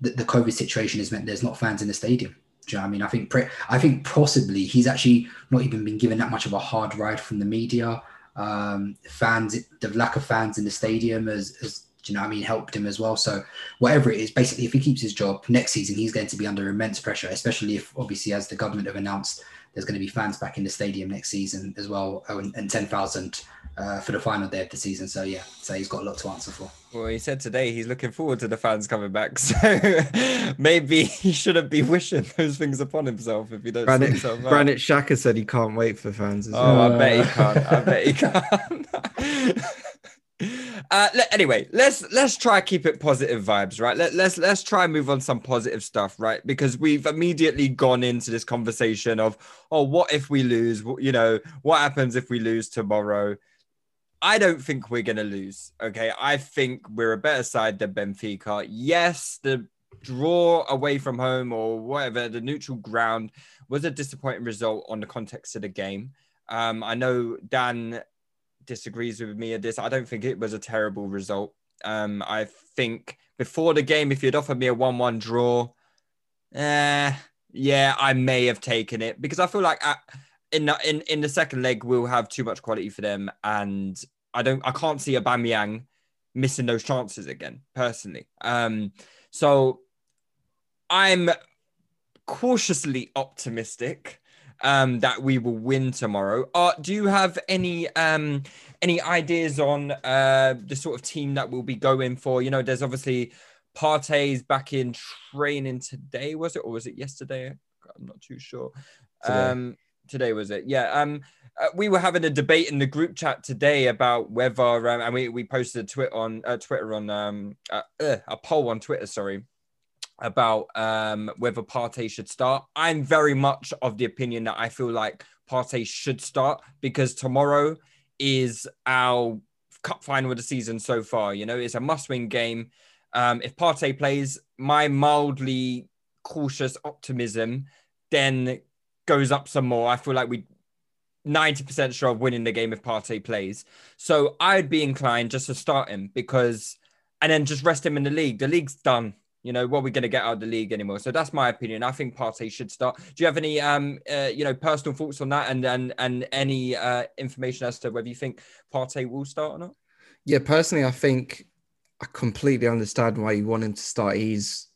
the, the COVID situation has meant there's not fans in the stadium. Do you know I mean? I think, I think possibly he's actually not even been given that much of a hard ride from the media um, fans, the lack of fans in the stadium has, has you know I mean, helped him as well. So whatever it is, basically, if he keeps his job next season, he's going to be under immense pressure, especially if obviously as the government have announced, there's going to be fans back in the stadium next season as well, oh, and, and 10,000 uh, for the final day of the season. So yeah, so he's got a lot to answer for. Well, he said today he's looking forward to the fans coming back. So maybe he shouldn't be wishing those things upon himself if he does. Granit, Granit Xhaka said he can't wait for fans. oh, well. I bet he can't. I bet he can't. Uh, anyway, let's let's try keep it positive vibes, right? Let, let's let's try and move on some positive stuff, right? Because we've immediately gone into this conversation of, oh, what if we lose? You know, what happens if we lose tomorrow? I don't think we're going to lose. Okay. I think we're a better side than Benfica. Yes, the draw away from home or whatever, the neutral ground was a disappointing result on the context of the game. Um, I know Dan disagrees with me at this. I don't think it was a terrible result. Um, I think before the game, if you'd offered me a 1 1 draw, eh, yeah, I may have taken it because I feel like I, in the, in in the second leg we'll have too much quality for them, and I don't I can't see Aubameyang missing those chances again personally. Um, so I'm cautiously optimistic um, that we will win tomorrow. Uh, do you have any um, any ideas on uh, the sort of team that we'll be going for? You know, there's obviously Partey's back in training today, was it, or was it yesterday? I'm not too sure. Um, today was it? Yeah. Um, uh, we were having a debate in the group chat today about whether, um, and we, we posted a tweet on uh, Twitter on um, uh, a poll on Twitter, sorry, about um, whether Partey should start. I'm very much of the opinion that I feel like Partey should start because tomorrow is our cup final of the season so far. You know, it's a must-win game. Um, if Partey plays, my mildly cautious optimism then goes up some more. I feel like we 90% sure of winning the game if Partey plays. So I'd be inclined just to start him because, and then just rest him in the league. The league's done. You know, what we're we going to get out of the league anymore? So that's my opinion. I think Partey should start. Do you have any, um, uh, you know, personal thoughts on that and and, and any uh, information as to whether you think Partey will start or not? Yeah, personally, I think I completely understand why you want him to start. He's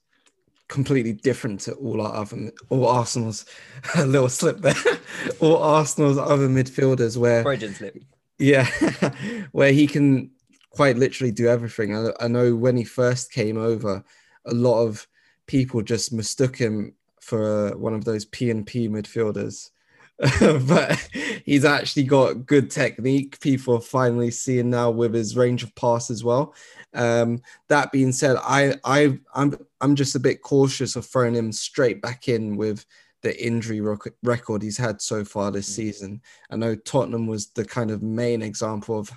completely different to all our other, all Arsenal's, a little slip there, all Arsenal's other midfielders where, slip. yeah, where he can quite literally do everything. I, I know when he first came over, a lot of people just mistook him for uh, one of those P and P midfielders. but he's actually got good technique. People are finally seeing now with his range of pass as well. Um, that being said, I I I'm I'm just a bit cautious of throwing him straight back in with the injury rec- record he's had so far this season. I know Tottenham was the kind of main example of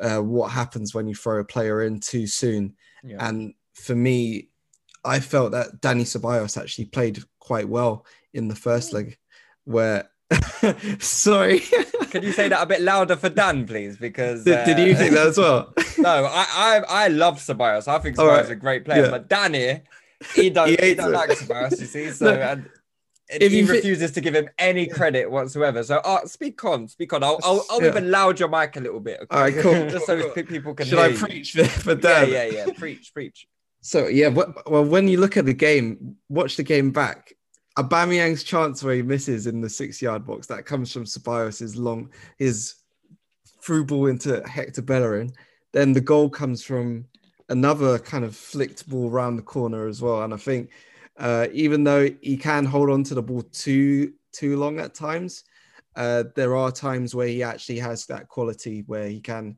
uh, what happens when you throw a player in too soon. Yeah. And for me, I felt that Dani Ceballos actually played quite well in the first leg, where sorry. Can you say that a bit louder for Dan, please? Because Did, did you uh, think that as well? no, I I, I love Ceballos. I think Ceballos right. is a great player, Yeah. but Dan here, he don't, He he don't like Ceballos, you see. So No. and, and If he refuses to give him any credit whatsoever. So uh, speak on, speak on. I'll I'll, I'll Yeah. even loud your mic a little bit. okay? All right, cool. Just so pe- people can Should I you. preach for, for Dan? Yeah, yeah, yeah. Preach, preach. So yeah, well, when you look at the game, watch the game back. Aubameyang's chance where he misses in the six-yard box that comes from Ceballos' long his through ball into Hector Bellerin. Then the goal comes from another kind of flicked ball around the corner as well. And I think uh, even though he can hold on to the ball too too long at times, uh, there are times where he actually has that quality where he can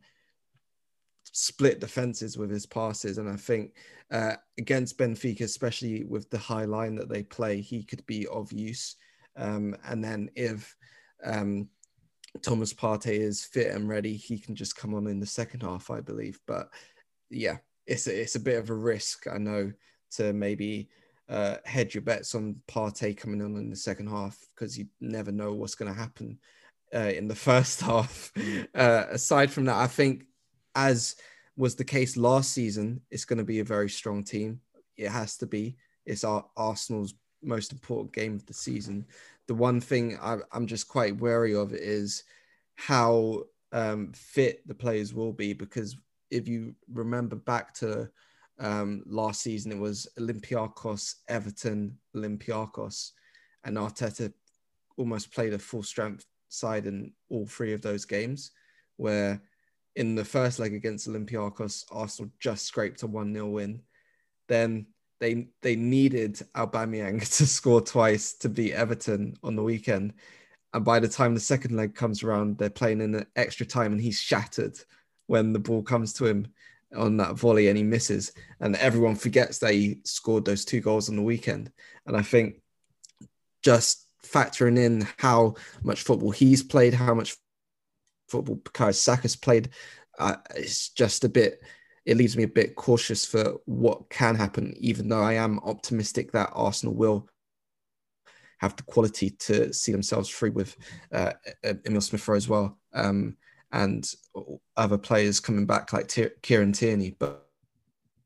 split defenses with his passes. And I think uh, against Benfica, especially with the high line that they play, he could be of use. Um, and then if um, Thomas Partey is fit and ready, he can just come on in the second half, I believe. But yeah, it's a, it's a bit of a risk, I know, to maybe uh, hedge your bets on Partey coming on in the second half because you never know what's going to happen uh, in the first half. Uh, aside from that, I think as was the case last season, it's going to be a very strong team. It has to be. It's our Arsenal's most important game of the season. The one thing I, I'm just quite wary of is how um, fit the players will be because if you remember back to um, last season, it was Olympiacos, Everton, Olympiacos, and Arteta almost played a full strength side in all three of those games, where in the first leg against Olympiacos, Arsenal just scraped a 1 0 win. Then they they needed Aubameyang to score twice to beat Everton on the weekend. And by the time the second leg comes around, they're playing in extra time and he's shattered when the ball comes to him on that volley and he misses. And everyone forgets that he scored those two goals on the weekend. And I think just factoring in how much football he's played, how much football Bukayo Saka's played, uh, it's just a bit. It leaves me a bit cautious for what can happen, even though I am optimistic that Arsenal will have the quality to see themselves free with uh, Emil Smith Rowe as well, um, and other players coming back like Tier- Kieran Tierney. But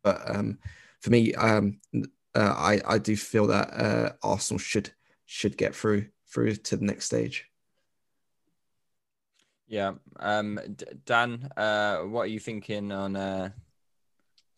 but um, for me, um, uh, I I do feel that uh, Arsenal should should get through through to the next stage. Yeah. Um, D- Dan, uh, what are you thinking on uh,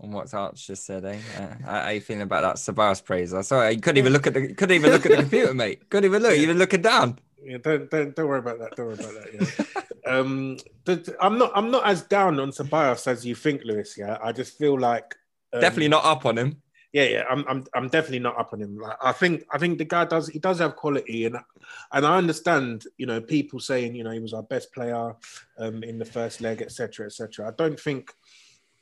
on what Arch just said? Eh? Uh, how are you feeling about that Ceballos praise? I saw you couldn't even look at the couldn't even look at the computer, mate. Couldn't even look. Even looking down. Yeah, don't don't don't worry about that. Don't worry about that. Yeah. um, the, I'm not I'm not as down on Ceballos as you think, Lewis. Yeah, I just feel like um, Definitely not up on him. Yeah, yeah, I'm, I'm, I'm definitely not up on him. Like, I think, I think the guy does, he does have quality, and and I understand, you know, people saying, you know, he was our best player um, in the first leg, etc., etc. I don't think,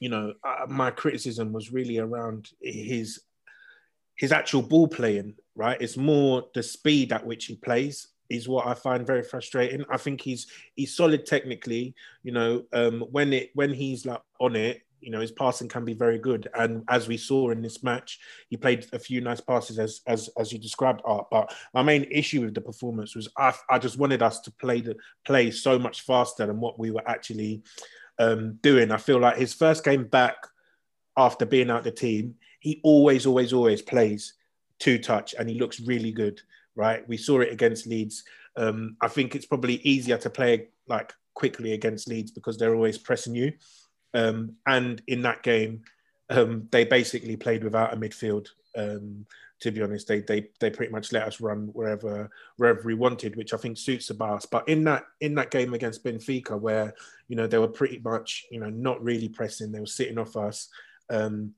you know, uh, my criticism was really around his his actual ball playing. Right, it's more the speed at which he plays is what I find very frustrating. I think he's he's solid technically. You know, um, when it when he's like on it, you know his passing can be very good, and as we saw in this match, he played a few nice passes as as as you described, Art. But my main issue with the performance was I I just wanted us to play the play so much faster than what we were actually um, doing. I feel like his first game back after being out the team, he always always always plays two touch, and he looks really good. Right, we saw it against Leeds. Um, I think it's probably easier to play like quickly against Leeds because they're always pressing you. Um, and in that game, um, they basically played without a midfield. Um, to be honest, they they they pretty much let us run wherever wherever we wanted, which I think suits the Bass. But in that in that game against Benfica, where you know they were pretty much you know not really pressing, they were sitting off us um,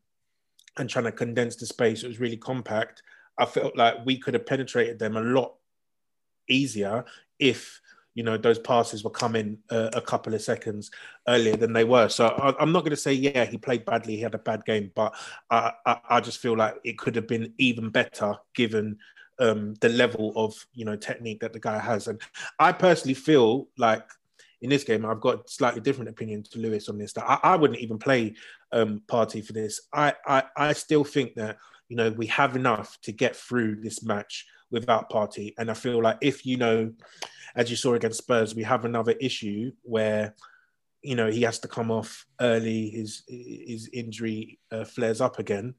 and trying to condense the space. It was really compact. I felt like we could have penetrated them a lot easier if you know those passes were coming uh, a couple of seconds earlier than they were. So I, am not going to say yeah he played badly, he had a bad game, but I, I, I just feel like it could have been even better given um, the level of you know technique that the guy has. And I personally feel like in this game I've got slightly different opinion to Lewis on this. That I, I wouldn't even play um, Partey for this. I, I I still think that you know we have enough to get through this match without Partey. and I feel like if you know as you saw against Spurs, we have another issue where you know he has to come off early. His his injury uh, flares up again.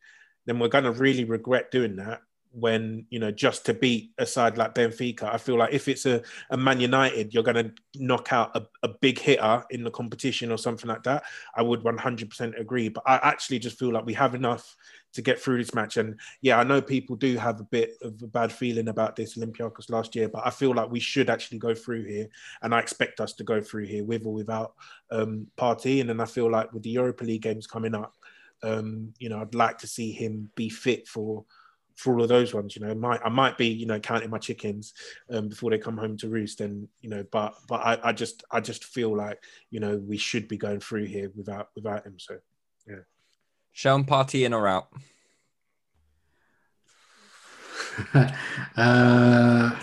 Then we're going to really regret doing that when you know just to beat a side like Benfica. I feel like if it's a, a Man United, you're going to knock out a, a big hitter in the competition or something like that. I would 100% agree, but I actually just feel like we have enough to get through this match. And yeah, I know people do have a bit of a bad feeling about this Olympiacos last year, but I feel like we should actually go through here, and I expect us to go through here with or without um, Partey. And then I feel like with the Europa League games coming up, um, you know, I'd like to see him be fit for for all of those ones. You know, I might I might be you know counting my chickens um, before they come home to roost, and you know, but but I, I just I just feel like you know we should be going through here without without him. So yeah. Sean Partey in or out? uh,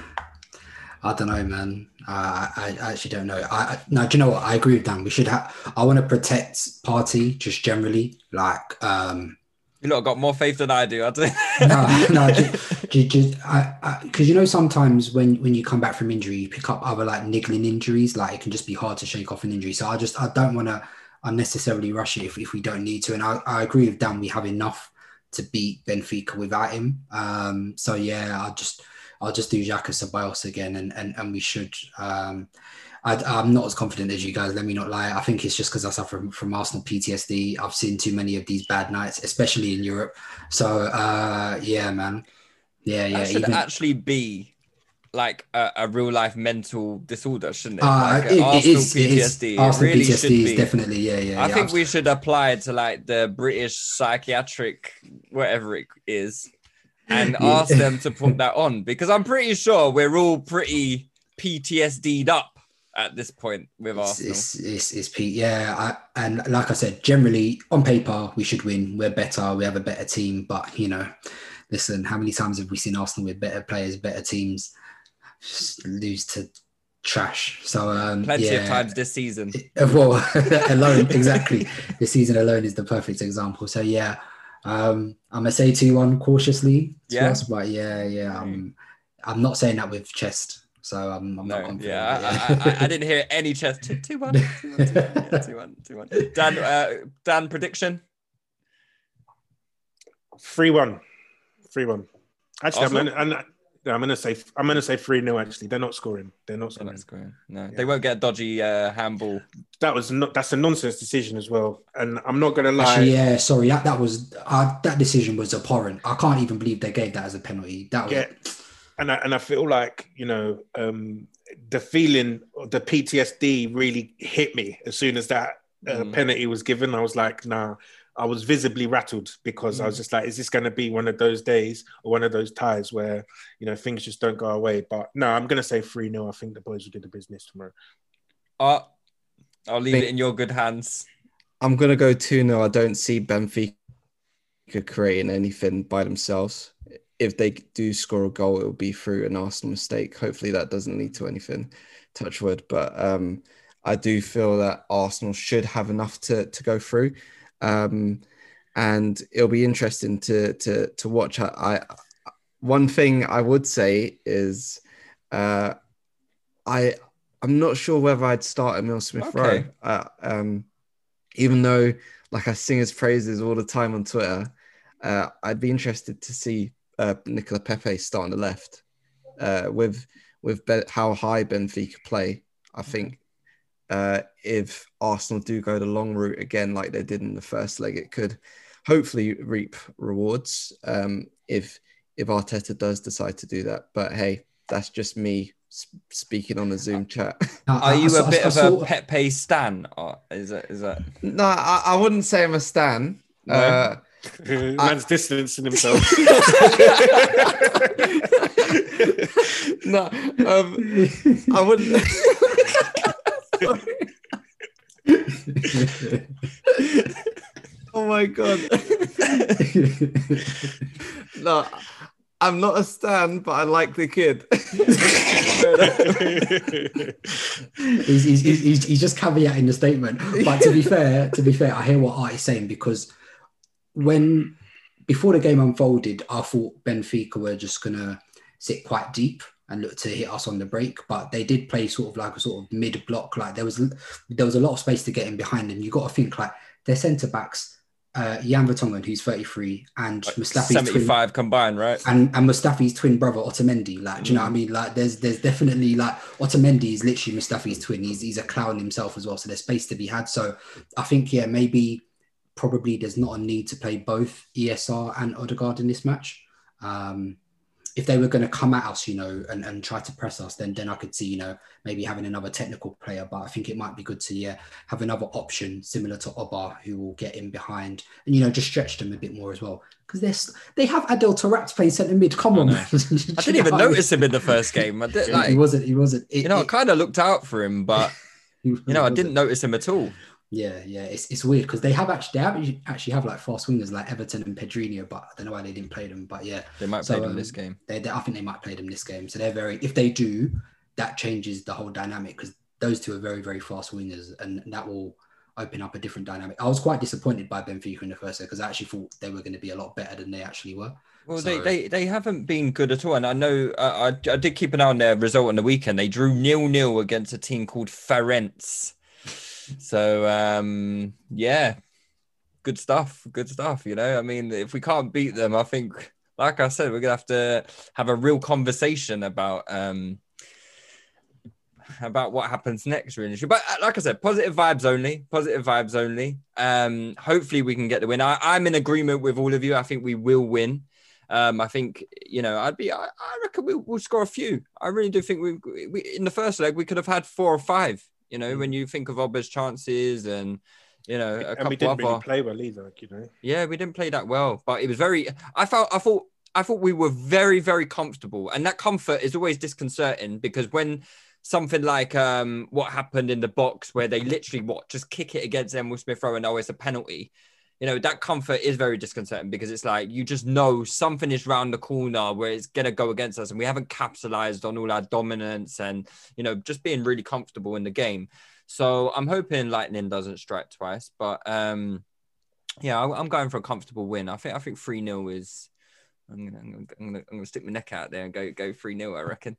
I don't know, man. Uh, I, I actually don't know. I, I no, do you know what? I agree with Dan. We should have. I want to protect Partey just generally, like. um You lot got more faith than I do. I don't. no, no, just, just, just I, because you know sometimes when when you come back from injury, you pick up other like niggling injuries. Like it can just be hard to shake off an injury. So I just I don't want to unnecessarily rush it if, if we don't need to. And I, I agree with Dan. We have enough to beat Benfica without him. Um, so yeah, I'll just I'll just do Xhaka Ceballos again, and and and we should. Um, I, am not as confident as you guys. Let me not lie. I think it's just because I suffer from, from, Arsenal PTSD. I've seen too many of these bad nights, especially in Europe. So uh, yeah, man. Yeah, yeah. That should even, actually be like a, a, real life mental disorder, shouldn't it? Uh, like it, Arsenal it is, PTSD. It Arsenal really PTSD should is be. definitely yeah, yeah. I yeah, think we should apply it to like the British psychiatric whatever it is, and Yeah. ask them to put that on because I'm pretty sure we're all pretty PTSD'd up at this point with Arsenal. it's, it's, it's Pete. Yeah, I, and like I said, generally on paper we should win. We're better. We have a better team. But you know, listen, how many times have we seen Arsenal with better players, better teams, just lose to trash? So um, Plenty yeah. of times this season. Well, alone exactly. this season alone is the perfect example. So yeah, um, I'm gonna say two one cautiously Yeah. us, but yeah, yeah. I'm, I'm not saying that with chest. So I'm, I'm not No, confident. yeah, but I, I, I, I didn't hear any chest. Two, two, one, two, one, two, one, yeah, two, one, two, one. Dan, uh, Dan, prediction. Three one, three one. Actually, I'm Arsenal? gonna, I'm, I'm gonna say I'm gonna say three 0 Actually, they're not scoring. They're not They're scoring. not scoring. No, they won't get a dodgy uh, handball. That was not. That's a nonsense decision as well. And I'm not gonna lie. Actually, yeah, sorry, that that was uh, that decision was abhorrent. I can't even believe they gave that as a penalty. That was Yeah. And I, and I feel like you know um, the feeling, the PTSD really hit me as soon as that uh, Mm. penalty was given. I was like, nah. I was visibly rattled because I was just like, is this going to be one of those days or one of those ties where you know things just don't go away? But no, I'm going to say three 0 I think the boys will do the business tomorrow. Uh, I'll leave Think- it in your good hands. I'm gonna go 2 0. I don't see Benfica creating anything by themselves. If they do score a goal, it will be through an Arsenal mistake. Hopefully that doesn't lead to anything. Touch wood. But um I do feel that Arsenal should have enough to, to go through. um, and it'll be interesting to to to watch. I, I one thing I would say is, uh, I I'm not sure whether I'd start Emil Smith Rowe. Okay. Uh, um, even though like I sing his praises all the time on Twitter, uh, I'd be interested to see uh, Nicolas Pepe start on the left uh, with with be- how high Benfica play. I think uh, if Arsenal do go the long route again, like they did in the first leg, it could hopefully reap rewards. Um, if if Arteta does decide to do that, but hey, that's just me speaking on the Zoom chat. Are you a bit of a Pepe stan? Or is that is that? no, I, I wouldn't say I'm a stan. No? Uh, Man's distancing himself. no, um, I wouldn't. oh my god. no, I'm not a stan, but I like the kid. he's, he's, he's, he's, he's just caveating the statement. But to be fair, to be fair, I hear what Art is saying because when before the game unfolded, I thought Benfica were just gonna sit quite deep and look to hit us on the break, but they did play sort of like a sort of mid block. Like there was there was a lot of space to get in behind, and you got to think like their centre backs, uh, Jan Vertonghen, who's 33, and Mustafi's twin, Seventy-five combined, right? and and Mustafi's twin brother Otamendi. Like, do you know what I mean? Like, there's there's definitely like Otamendi is literally Mustafi's twin. He's he's a clown himself as well. So there's space to be had. So I think yeah, maybe probably there's not a need to play both ESR and Odegaard in this match. Um, if they were going to come at us, you know, and, and try to press us, then then I could see, you know, maybe having another technical player. But I think it might be good to yeah have another option similar to Oba who will get in behind and you know just stretch them a bit more as well because they're they have Adel Taarabt playing centre mid. Come on, man. I didn't even notice him in the first game. I did, He- like, he wasn't. He wasn't. It- you know, I kind of looked out for him, but you know, I didn't notice him at all. Yeah, yeah, it's, it's weird because they have actually they have actually have like fast wingers like Everton and Pedrinho, but I don't know why they didn't play them. But yeah, They might So, play them um, this game. They, they, I think they might play them this game. So they're very. If they do, that changes the whole dynamic because those two are very very fast wingers, and that will open up a different dynamic. I was quite disappointed by Benfica in the first because I actually thought they were going to be a lot better than they actually were. Well, So- they, they they haven't been good at all, and I know uh, I I did keep an eye on their result on the weekend. They drew nil nil against a team called Farense. So um, yeah, good stuff, good stuff. You know, I mean, if we can't beat them, I think, like I said, we're gonna have to have a real conversation about um about what happens next really. But uh, like i said positive vibes only positive vibes only. Um hopefully we can get the win. I, i'm in agreement with all of you. I think we will win. Um i think you know i'd be i, I reckon we'll, we'll score a few. I really do think we, we in the first leg we could have had four or five you know when you think of Oba's chances and you know a and couple we didn't other really play well either, you know. yeah, we didn't play that well, but it was very. I felt. I thought. I thought we were very, very comfortable, and that comfort is always disconcerting because when something like um what happened in the box where they literally what just kick it against Emil Smith Rowe and oh it's a penalty, you know that comfort is very disconcerting because it's like you just know something is round the corner where it's gonna go against us, and we haven't capitalized on all our dominance and you know just being really comfortable in the game. So I'm hoping lightning doesn't strike twice, but um yeah, I- I'm going for a comfortable win. I think I think three 0 is. I'm gonna, I'm gonna I'm gonna I'm gonna stick my neck out there and go go three 0 I reckon.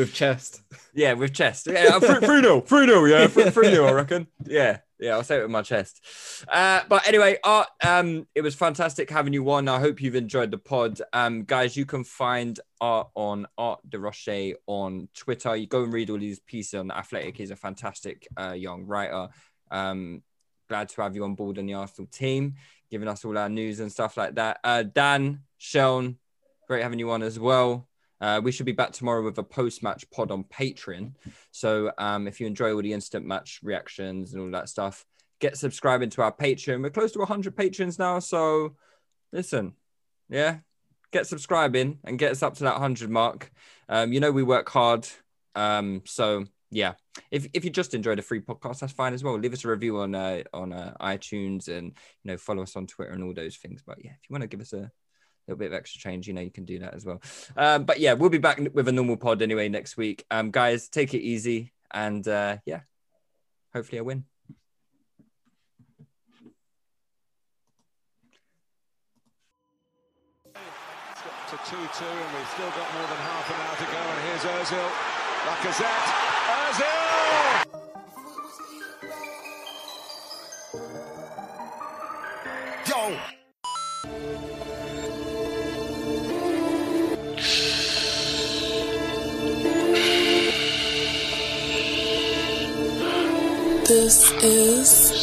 With chest. Yeah, with chest. Yeah, three three 0 three 0 Yeah, three three 0 I reckon. Yeah, yeah. I'll say it with my chest. Uh, but anyway, Art. Um, it was fantastic having you on. I hope you've enjoyed the pod. Um, guys, you can find Art on Art de Roché on Twitter. You go and read all his pieces on Athletic. He's a fantastic uh, young writer. Um, glad to have you on board on the Arsenal team, giving us all our news and stuff like that. Uh, Dan, Sean, great having you on as well. Uh, we should be back tomorrow with a post-match pod on Patreon. So um, if you enjoy all the instant match reactions and all that stuff, get subscribing to our Patreon. We're close to 100 patrons now. So listen, yeah, get subscribing and get us up to that 100 mark. Um, you know, we work hard. Um, so yeah, if, if you just enjoyed a free podcast, that's fine as well. Leave us a review on uh, on uh, iTunes and you know follow us on Twitter and all those things. But yeah, if you want to give us a little bit of extra change, you know, you can do that as well. Um, but yeah, we'll be back with a normal pod anyway next week. Um, guys, take it easy. And uh, yeah, hopefully I win. to 2-2 and we've still got more than half an hour to go and here's Ozil, Lacazette, Ozil!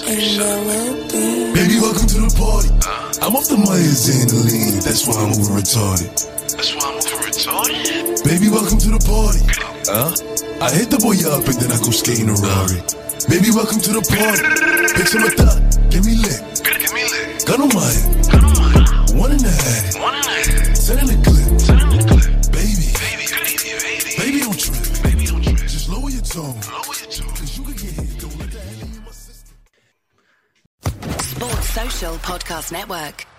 Baby, welcome to the party. Uh. I'm off the Myers and the lean. That's why I'm over retarded. That's why I'm over retarded. Baby, welcome to the party. Huh? I hit the boy up and then I go skating a Rari. Baby, welcome to the party. Bitch, I'm a. Give me lit. Give me lit. Gun on my head. Podcast Network.